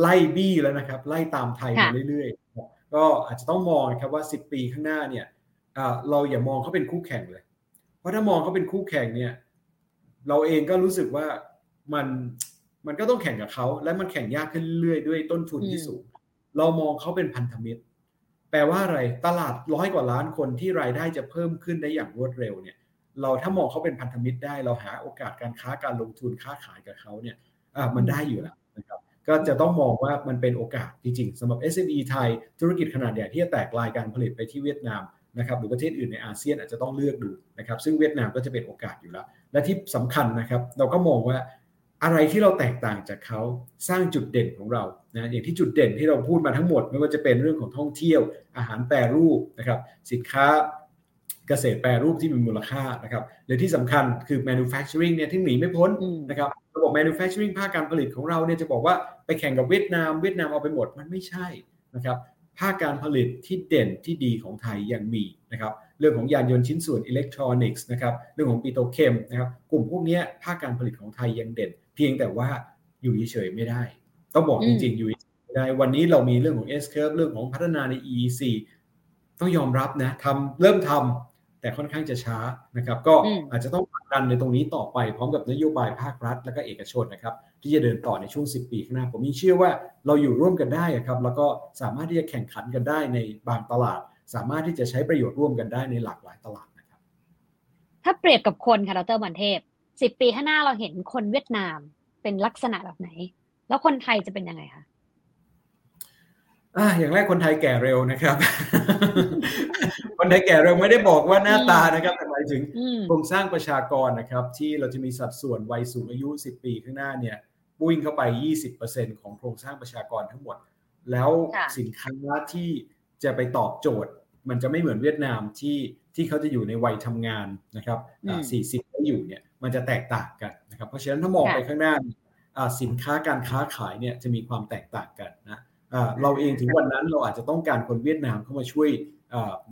ไล่บี้แล้วนะครับ ไล่ตามไทยมาเรื่อยๆ ก็อาจจะต้องมองครับว่า 10 ปีข้างหน้าเนี่ยเราอย่ามองเขาเป็นคู่แข่งเลย เพราะถ้ามองเขาเป็นคู่แข่งเนี่ยเราเองก็รู้สึกว่ามันมันก็ต้องแข่งกับเขาและมันแข่งยากขึ้นเรื่อยๆด้วยต้นทุนที่สูง เรามองเขาเป็นพันธมิตร แปลว่าอะไร ตลาดร้อยกว่าล้านคนที่รายได้จะเพิ่มขึ้นได้อย่างรวดเร็วเนี่ย เราถ้ามองเขาเป็นพันธมิตรได้ เราหาโอกาสการค้าการลงทุนค้าขายกับเขาเนี่ยอ่ามันได้อยู่แล้วนะครับ ก็จะต้องมองว่ามันเป็นโอกาสจริงๆสำหรับ SME ไทย ธุรกิจขนาดใหญ่ที่จะแตกลายการผลิตไปที่เวียดนามนะครับหรือประเทศอื่นในอาเซียนอาจจะต้องเลือกดูนะครับ ซึ่งเวียดนามก็จะเป็นโอกาสอยู่แล้ว และที่สำคัญนะครับ เราก็มองว่า อะไรที่เราแตกต่างจากเขาสร้างจุดเด่นของเรานะอย่างที่จุดเด่นที่เราพูดมาทั้งหมด ไม่ว่าจะเป็นเรื่องของท่องเที่ยว อาหารแปรรูปนะครับ สินค้าเกษตรแปรรูปที่มีมูลค่านะครับหรือที่สำคัญคือ manufacturing เนี่ยที่หนีไม่พ้นนะครับระบบ manufacturing ภาคการผลิตของเราเนี่ยจะบอกว่าไปแข่งกับเวียดนามเวียดนามเอาไปหมดมันไม่ใช่นะครับภาคการผลิตที่เด่นที่ดีของไทยยังมีนะครับ รื่องของยานยนต์ชิ้นส่วนอิเล็กทรอนิกส์นะครับเรื่องของปิโตรเคมนะครับกลุ่มพวกนี้ภาคการผลิตของไทยยังเด่น เพียงแต่ว่าอยู่เฉยๆไม่ได้ ต้องบอกจริงๆอยู่ไม่ได้วันนี้เรามีเรื่องของ S curve เรื่องของพัฒนาใน EEC ต้องยอมรับนะทำเริ่มทำแต่ค่อนข้างจะช้านะครับ ก็อาจจะต้องดันในตรงนี้ต่อไปพร้อมกับนโยบายภาครัฐ และก็เอกชนนะครับ ที่จะเดินต่อในช่วง 10 ปีข้างหน้า ผมมีเชื่อว่าเราอยู่ร่วมกันได้ครับ แล้วก็สามารถที่จะแข่งขันกันได้ในบางตลาด สามารถที่จะใช้ประโยชน์ร่วมกันได้ในหลากหลายตลาดนะครับ ถ้าเปรียบกับคนค่ะดรบันเทพสิบปีข้างหน้าเราเห็นคนเวียดนามเป็นลักษณะแบบไหน แล้วคนไทยจะเป็นยังไงคะอ่าอย่างแรกคนไทยแก่เร็วนะครับ คนไทยแก่เร็วไม่ได้บอกว่าหน้าตานะครับแต่หมายถึงโครงสร้างประชากรนะครับ ที่เราจะมีสัดส่วนวัยสูงอายุ 10 ปีข้างหน้าเนี่ยวิ่งเข้าไป 20%ของโครงสร้างประชากรทั้งหมด แล้วสินค้าที่ จะไปตอบโจทย์ มันจะไม่เหมือนเวียดนามที่ที่เขาจะอยู่ในวัยทำงานนะครับสี่สิบก็อยู่เนี่ยมันจะแตกต่างกันนะครับ เพราะฉะนั้นถ้ามองไปข้างหน้าสินค้าการค้าขายเนี่ยจะมีความแตกต่างกันนะเราเองถึงวันนั้นเราอาจจะต้องการคนเวียดนามเข้ามาช่วย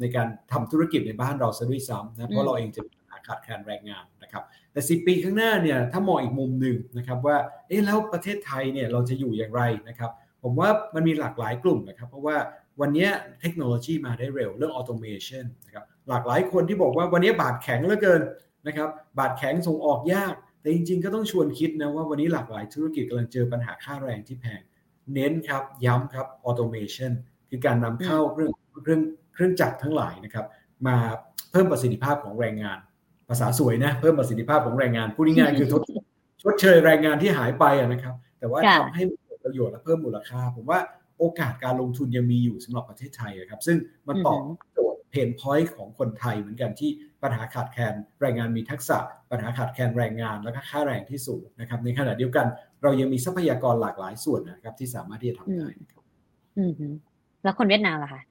ในการทำธุรกิจในบ้านเราซะด้วยซ้ำนะเพราะเราเองจะขาดแคลนแรงงานนะครับแต่สิปีข้างหน้าเนี่ยถ้ามองอีกมุมหนึ่งนะครับว่าเอ๊ะแล้วประเทศไทยเนี่ยเราจะอยู่อย่างไรนะครับผมว่ามันมีหลากหลายกลุ่มนะครับ เพราะว่า วันนี้เทคโนโลยีมาได้เร็วเรื่อง automation นะครับหลากหลายคนที่บอกว่าวันนี้บาทแข็งเหลือเกินนะครับบาทแข็งส่งออกยาก แต่จริงๆ ก็ต้องชวนคิดนะว่าวันนี้หลากหลายธุรกิจกำลังเจอปัญหาค่าแรงที่แพง เน้นครับย้ำครับ automation คือการนำเข้าเครื่องเครื่องเครื่องจักรทั้งหลายนะครับมาเพิ่มประสิทธิภาพของแรงงาน ภาษาสวยนะเพิ่มประสิทธิภาพของแรงงานพูดง่ายๆคือทดชดเชยแรงงานที่หายไปนะครับ แต่ว่าทำให้ประโยชน์และเพิ่มมูลค่า ผมว่า โอกาสการลงทุนยังมีอยู่สำหรับประเทศไทยครับ ซึ่งมันตอบโจทย์เพนพอยต์ของคนไทยเหมือนกันที่ปัญหาขาดแคลนแรงงานมีทักษะ ปัญหาขาดแคลนแรงงานแล้วก็ค่าแรงที่สูงนะครับ ในขณะเดียวกันเรายังมีทรัพยากรหลากหลายส่วนนะครับที่สามารถที่จะทำได้ครับอืมแล้วคนเวียดนามล่ะคะ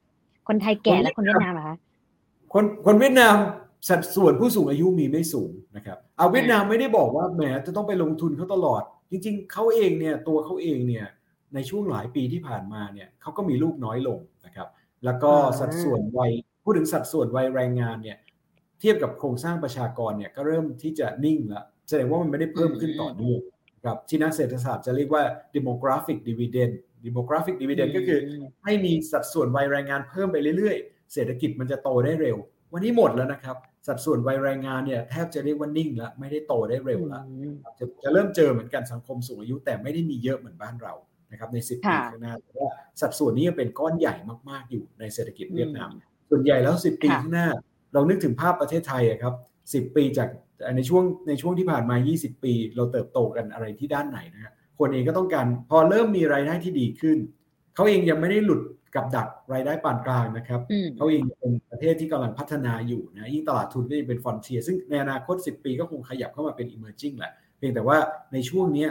คนไทยแก่และคนเวียดนามล่ะคะคนคนเวียดนามสัดส่วนผู้สูงอายุมีไม่สูงนะครับเอาเวียดนามไม่ได้บอกว่าแหมจะต้องไปลงทุนเขาตลอด จริง ๆเขาเองเนี่ยตัวเขาเองเนี่ย ในช่วงหลายปีที่ผ่านมาเนี่ยเขาก็มีลูกน้อยลงนะครับ แล้วก็สัดส่วนวัยพูดถึงสัดส่วนวัยแรงงานเนี่ยเทียบกับโครงสร้างประชากรเนี่ยก็เริ่มที่จะนิ่งแล้วแสดงว่ามันไม่ได้เพิ่มขึ้นต่อเนื่องครับที่นักเศรษฐศาสตร์จะเรียกว่า demographic dividend demographic dividend ก็คือให้มีสัดส่วนวัยแรงงานเพิ่มไปเรื่อยๆ เศรษฐกิจมันจะโตได้เร็ว วันนี้หมดแล้วนะครับ สัดส่วนวัยแรงงานเนี่ยแทบจะเรียกว่านิ่งแล้วไม่ได้โตได้เร็วแล้วจะจะเริ่มเจอเหมือนกันสังคมสูงอายุแต่ไม่ได้มีเยอะเหมือนบ้านเรา นะครับในสิบปีข้างหน้าแต่ว่าสัดส่วนนี้ยังเป็นก้อนใหญ่มากๆอยู่ในเศรษฐกิจเวียดนาม ส่วนใหญ่แล้วสิบปีข้างหน้า เรานึกถึงภาพประเทศไทยครับสิบปีจากในช่วงในช่วงที่ผ่านมา 20 ปี เราเติบโตกันอะไรที่ด้านไหนนะฮะคนเองก็ต้องการพอเริ่มมีรายได้ที่ดีขึ้น เขาเองยังไม่ได้หลุดกับดักรายได้ปานกลางนะครับเขาเองเป็นประเทศที่กำลังพัฒนาอยู่นะยิ่งตลาดทุนก็ยังเป็นฟอนเทียซึ่งในอนาคต 10 ปีก็คงขยับเข้ามาเป็น emerging แหละ เพียงแต่ว่าในช่วงนี้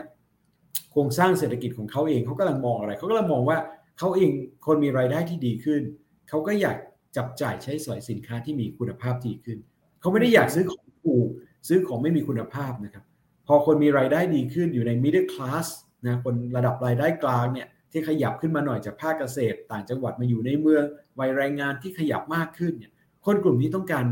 โครงสร้างเศรษฐกิจของเขาเองเขากำลังมองอะไรเขากำลังมองว่าเขาเองคนมีรายได้ที่ดีขึ้นเขาก็อยากจับจ่ายใช้สอยสินค้าที่มีคุณภาพดีขึ้นเขาไม่ได้อยากซื้อของถูกซื้อของไม่มีคุณภาพนะครับ พอคนมีรายได้ดีขึ้นอยู่ใน middle class นะคนระดับรายได้กลางเนี่ยที่ขยับขึ้นมาหน่อยจากภาคเกษตร ต่างจังหวัดมาอยู่ในเมืองวัยแรงงานที่ขยับมากขึ้นเนี่ยคนกลุ่มนี้ต้องการ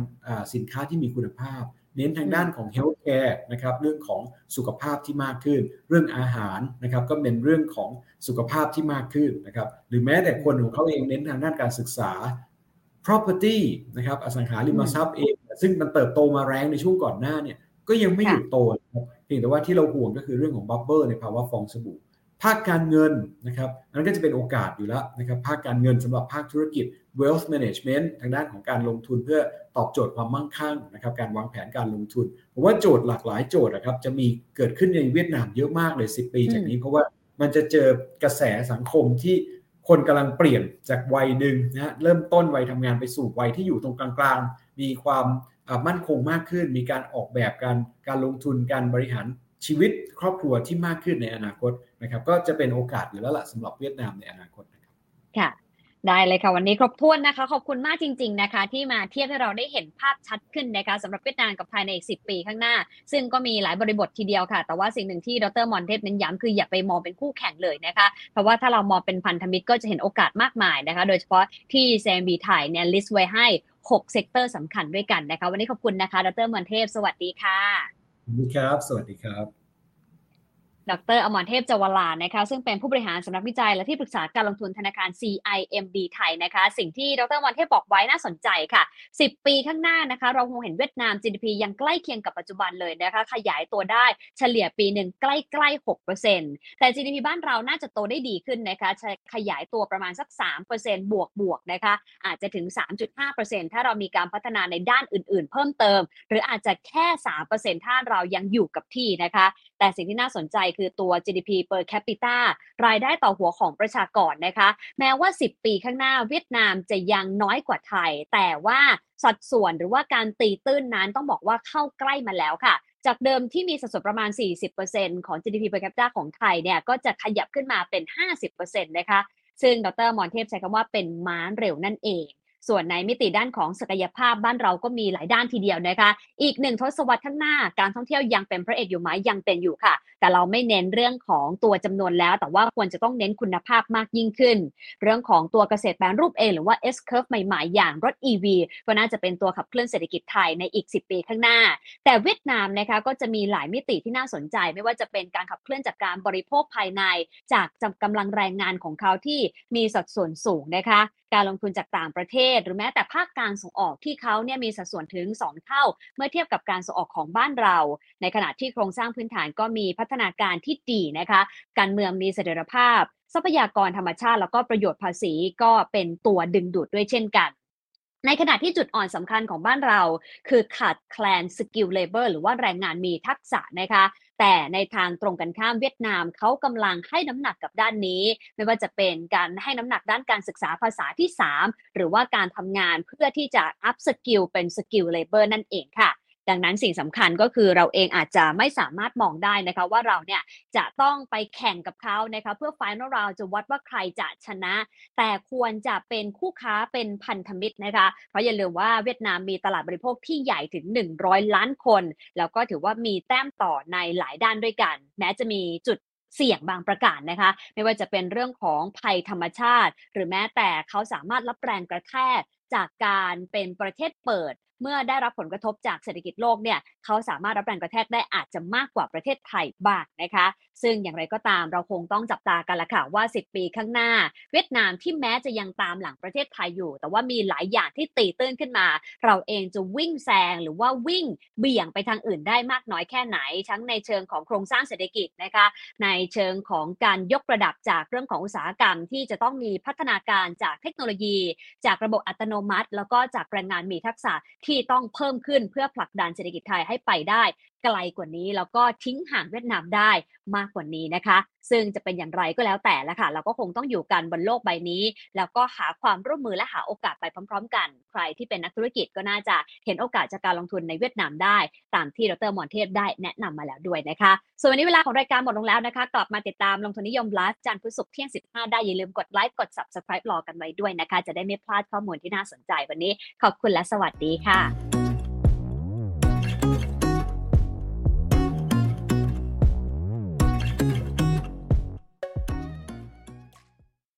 สินค้าที่มีคุณภาพ เน้นทางด้านของ healthcare นะครับเรื่องของสุขภาพที่มากขึ้น เรื่องอาหารนะครับก็เป็นเรื่องของสุขภาพที่มากขึ้นนะครับหรือแม้แต่คนของเขาเองเน้นทางด้านการศึกษา property นะครับอสังหาริมทรัพย์เอง ซึ่งมันเติบโตมาแรงในช่วงก่อนหน้าเนี่ยก็ยังไม่หยุดโตนะครับเพียงแต่ว่าที่เราห่วงก็คือเรื่องของบับเบิลในภาวะฟองสบู่ ภาคการเงินนะครับนั้นก็จะเป็นโอกาสอยู่แล้วนะครับภาคการเงินสำหรับภาคธุรกิจ wealth management ทางด้านของการลงทุนเพื่อตอบโจทย์ความมั่งคั่งนะครับการวางแผนการลงทุนผมว่าโจทย์หลากหลายโจทย์นะครับจะมีเกิดขึ้นในเวียดนามเยอะมากเลย 10 ปีจากนี้เพราะว่ามันจะเจอกระแสสังคมที่คนกำลังเปลี่ยนจากวัยหนึ่งนะเริ่มต้นวัยทำงานไปสู่วัยที่อยู่ตรงกลางๆ มีความมั่นคงมากขึ้น มีการออกแบบการการลงทุนการบริหาร ชีวิตครอบครัวที่มากขึ้นในอนาคตนะครับ ก็จะเป็นโอกาสอยู่แล้วล่ะสำหรับเวียดนามในอนาคตนะครับค่ะได้เลยค่ะวันนี้ครบถ้วนนะคะ ขอบคุณมากจริง ๆนะคะ ที่มาเทียบให้เราได้เห็นภาพชัดขึ้นนะคะสำหรับเวียดนามกับภายในอีกสิปีข้างหน้า ซึ่งก็มีหลายบริบททีเดียวค่ะ แต่ว่าสิ่งหนึ่งที่ดรมอนเทพเน้นย้ำคืออย่าไปมองเป็นคู่แข่งเลยนะคะ เพราะว่าถ้าเรามองเป็นพันธมิตรก็จะเห็นโอกาสมากมายนะคะ โดยเฉพาะที่ CIMB ไทยเนี่ย list ไว้ให้ 6 sector สำคัญด้วยกันนะคะ วันนี้ขอบคุณนะคะ ดรอมรเทพ สวัสดีค่ะ ดีครับ สวัสดีครับ ดรอมรเทพ จาวะลานะคะ ซึ่งเป็นผู้บริหารสำนักวิจัยและที่ปรึกษาการลงทุนธนาคาร CIMB ไทยนะคะ สิ่งที่ดรอมรเทพบอกไว้น่าสนใจค่ะ 10 ปีข้างหน้านะคะ เราคงเห็นเวียดนาม GDP ยังใกล้เคียงกับปัจจุบันเลยนะคะ ขยายตัวได้เฉลี่ยปีหนึ่งใกล้ๆ 6%แต่ GDP บ้านเราน่าจะโตได้ดีขึ้นนะคะขยายตัวประมาณสัก 3%บวกบวกนะคะ อาจจะถึง 3.5%ถ้าเรามีการพัฒนาในด้านอื่น ๆ เพิ่มเติม หรืออาจจะแค่ 3%ถ้าเรายังอยู่กับที่นะคะ แต่สิ่งที่น่าสนใจคือตัว GDP per capita รายได้ต่อหัวของประชากรนะคะ แม้ว่า 10 ปีข้างหน้าเวียดนามจะยังน้อยกว่าไทย แต่ว่าสัดส่วนหรือว่าการตีตื้นนั้นต้องบอกว่าเข้าใกล้มาแล้วค่ะจากเดิมที่มีสัดส่วนประมาณ 40%ของ GDP per capita ของไทยเนี่ยก็จะขยับขึ้นมาเป็น 50%นะคะ ซึ่งดรมอนเทพใช้คำว่าเป็นม้าเร็วนั่นเอง ส่วนในมิติด้านของศักยภาพบ้านเราก็มีหลายด้านทีเดียวนะคะ อีกหนึ่งทศวรรษข้างหน้าการท่องเที่ยวยังเป็นพระเอกอยู่ไหมยังเป็นอยู่ค่ะ แต่เราไม่เน้นเรื่องของตัวจำนวนแล้ว แต่ว่าควรจะต้องเน้นคุณภาพมากยิ่งขึ้น เรื่องของตัวเกษตรแปลรูปเองหรือว่า S curve ใหม่ๆ อย่างรถ EV ก็น่าจะเป็นตัวขับเคลื่อนเศรษฐกิจไทยในอีก 10 ปีข้างหน้า แต่เวียดนามนะคะก็จะมีหลายมิติที่น่าสนใจ ไม่ว่าจะเป็นการขับเคลื่อนจากการบริโภคภายใน จากกำลังแรงงานของเขาที่มีสัดส่วนสูงนะคะ การลงทุนจากต่างประเทศ หรือแม้แต่ภาคการส่งออกที่เขาเนี่ยมีสัดส่วนถึง 2 เท่า เมื่อเทียบกับการส่งออกของบ้านเรา ในขณะที่โครงสร้างพื้นฐานก็มีพัฒนาการที่ดีนะคะ การเมืองมีเสถียรภาพ ทรัพยากรธรรมชาติแล้วก็ประโยชน์ภาษีก็เป็นตัวดึงดูดด้วยเช่นกันในขณะที่จุดอ่อนสำคัญของบ้านเรา คือขาดแคลน skilled labor หรือว่าแรงงานมีทักษะนะคะ แต่ในทางตรงกันข้ามเวียดนามเขากำลังให้น้ำหนักกับด้านนี้ ไม่ว่าจะเป็นการให้น้ำหนักด้านการศึกษาภาษาที่ 3 หรือว่าการทำงานเพื่อที่จะ upskill เป็น skilled labor นั่นเองค่ะ ดังนั้นสิ่งสำคัญก็คือเราเองอาจจะไม่สามารถมองได้นะคะว่าเราเนี่ยจะต้องไปแข่งกับเขานะคะเพื่อ final round จะวัดว่าใครจะชนะ แต่ควรจะเป็นคู่ค้าเป็นพันธมิตรนะคะเพราะอย่าลืมว่าเวียดนามมีตลาดบริโภคที่ใหญ่ถึง 100 ล้านคน แล้วก็ถือว่ามีแต้มต่อในหลายด้านด้วยกัน แม้จะมีจุดเสี่ยงบางประการนะคะ ไม่ว่าจะเป็นเรื่องของภัยธรรมชาติ หรือแม้แต่เขาสามารถรับแรงกระแทก จากการเป็นประเทศเปิด เมื่อได้รับผลกระทบจากเศรษฐกิจโลกเนี่ยเขาสามารถรับแรงกระแทกได้อาจจะมากกว่าประเทศไทยบ้างนะคะ ซึ่งอย่างไรก็ตามเราคงต้องจับตากันละค่ะว่า 10 ปีข้างหน้า เวียดนามที่แม้จะยังตามหลังประเทศไทยอยู่ แต่ว่ามีหลายอย่างที่ตีตื้นขึ้นมา เราเองจะวิ่งแซงหรือว่าวิ่งเบี่ยงไปทางอื่นได้มากน้อยแค่ไหน ทั้งในเชิงของโครงสร้างเศรษฐกิจนะคะ ในเชิงของการยกระดับจากเรื่องของอุตสาหกรรม ที่จะต้องมีพัฒนาการจากเทคโนโลยี จากระบบอัตโนมัติ แล้วก็จากแรงงานมีทักษะที่ต้องเพิ่มขึ้นเพื่อผลักดันเศรษฐกิจไทยให้ไปได้ไกลกว่านี้ แล้วก็ทิ้งห่างเวียดนามได้มากกว่านี้นะคะ ซึ่งจะเป็นอย่างไรก็แล้วแต่ละค่ะ เราก็คงต้องอยู่กันบนโลกใบนี้ แล้วก็หาความร่วมมือและหาโอกาสไปพร้อม ๆ กัน ใครที่เป็นนักธุรกิจก็น่าจะเห็นโอกาสจากการลงทุนในเวียดนามได้ ตามที่ดรมอนเทพได้แนะนำมาแล้วด้วยนะคะ ส่วนวันนี้เวลาของรายการหมดลงแล้วนะคะ กลับมาติดตามลงทุนนิยมไลฟ์จันทร์พุธศุกร์เที่ยง 15 ได้อย่าลืมกดไลค์กด subscribe รอกันไว้ด้วยนะคะ จะได้ไม่พลาดข้อมูลที่น่าสนใจวันนี้ ขอบคุณและสวัสดีค่ะ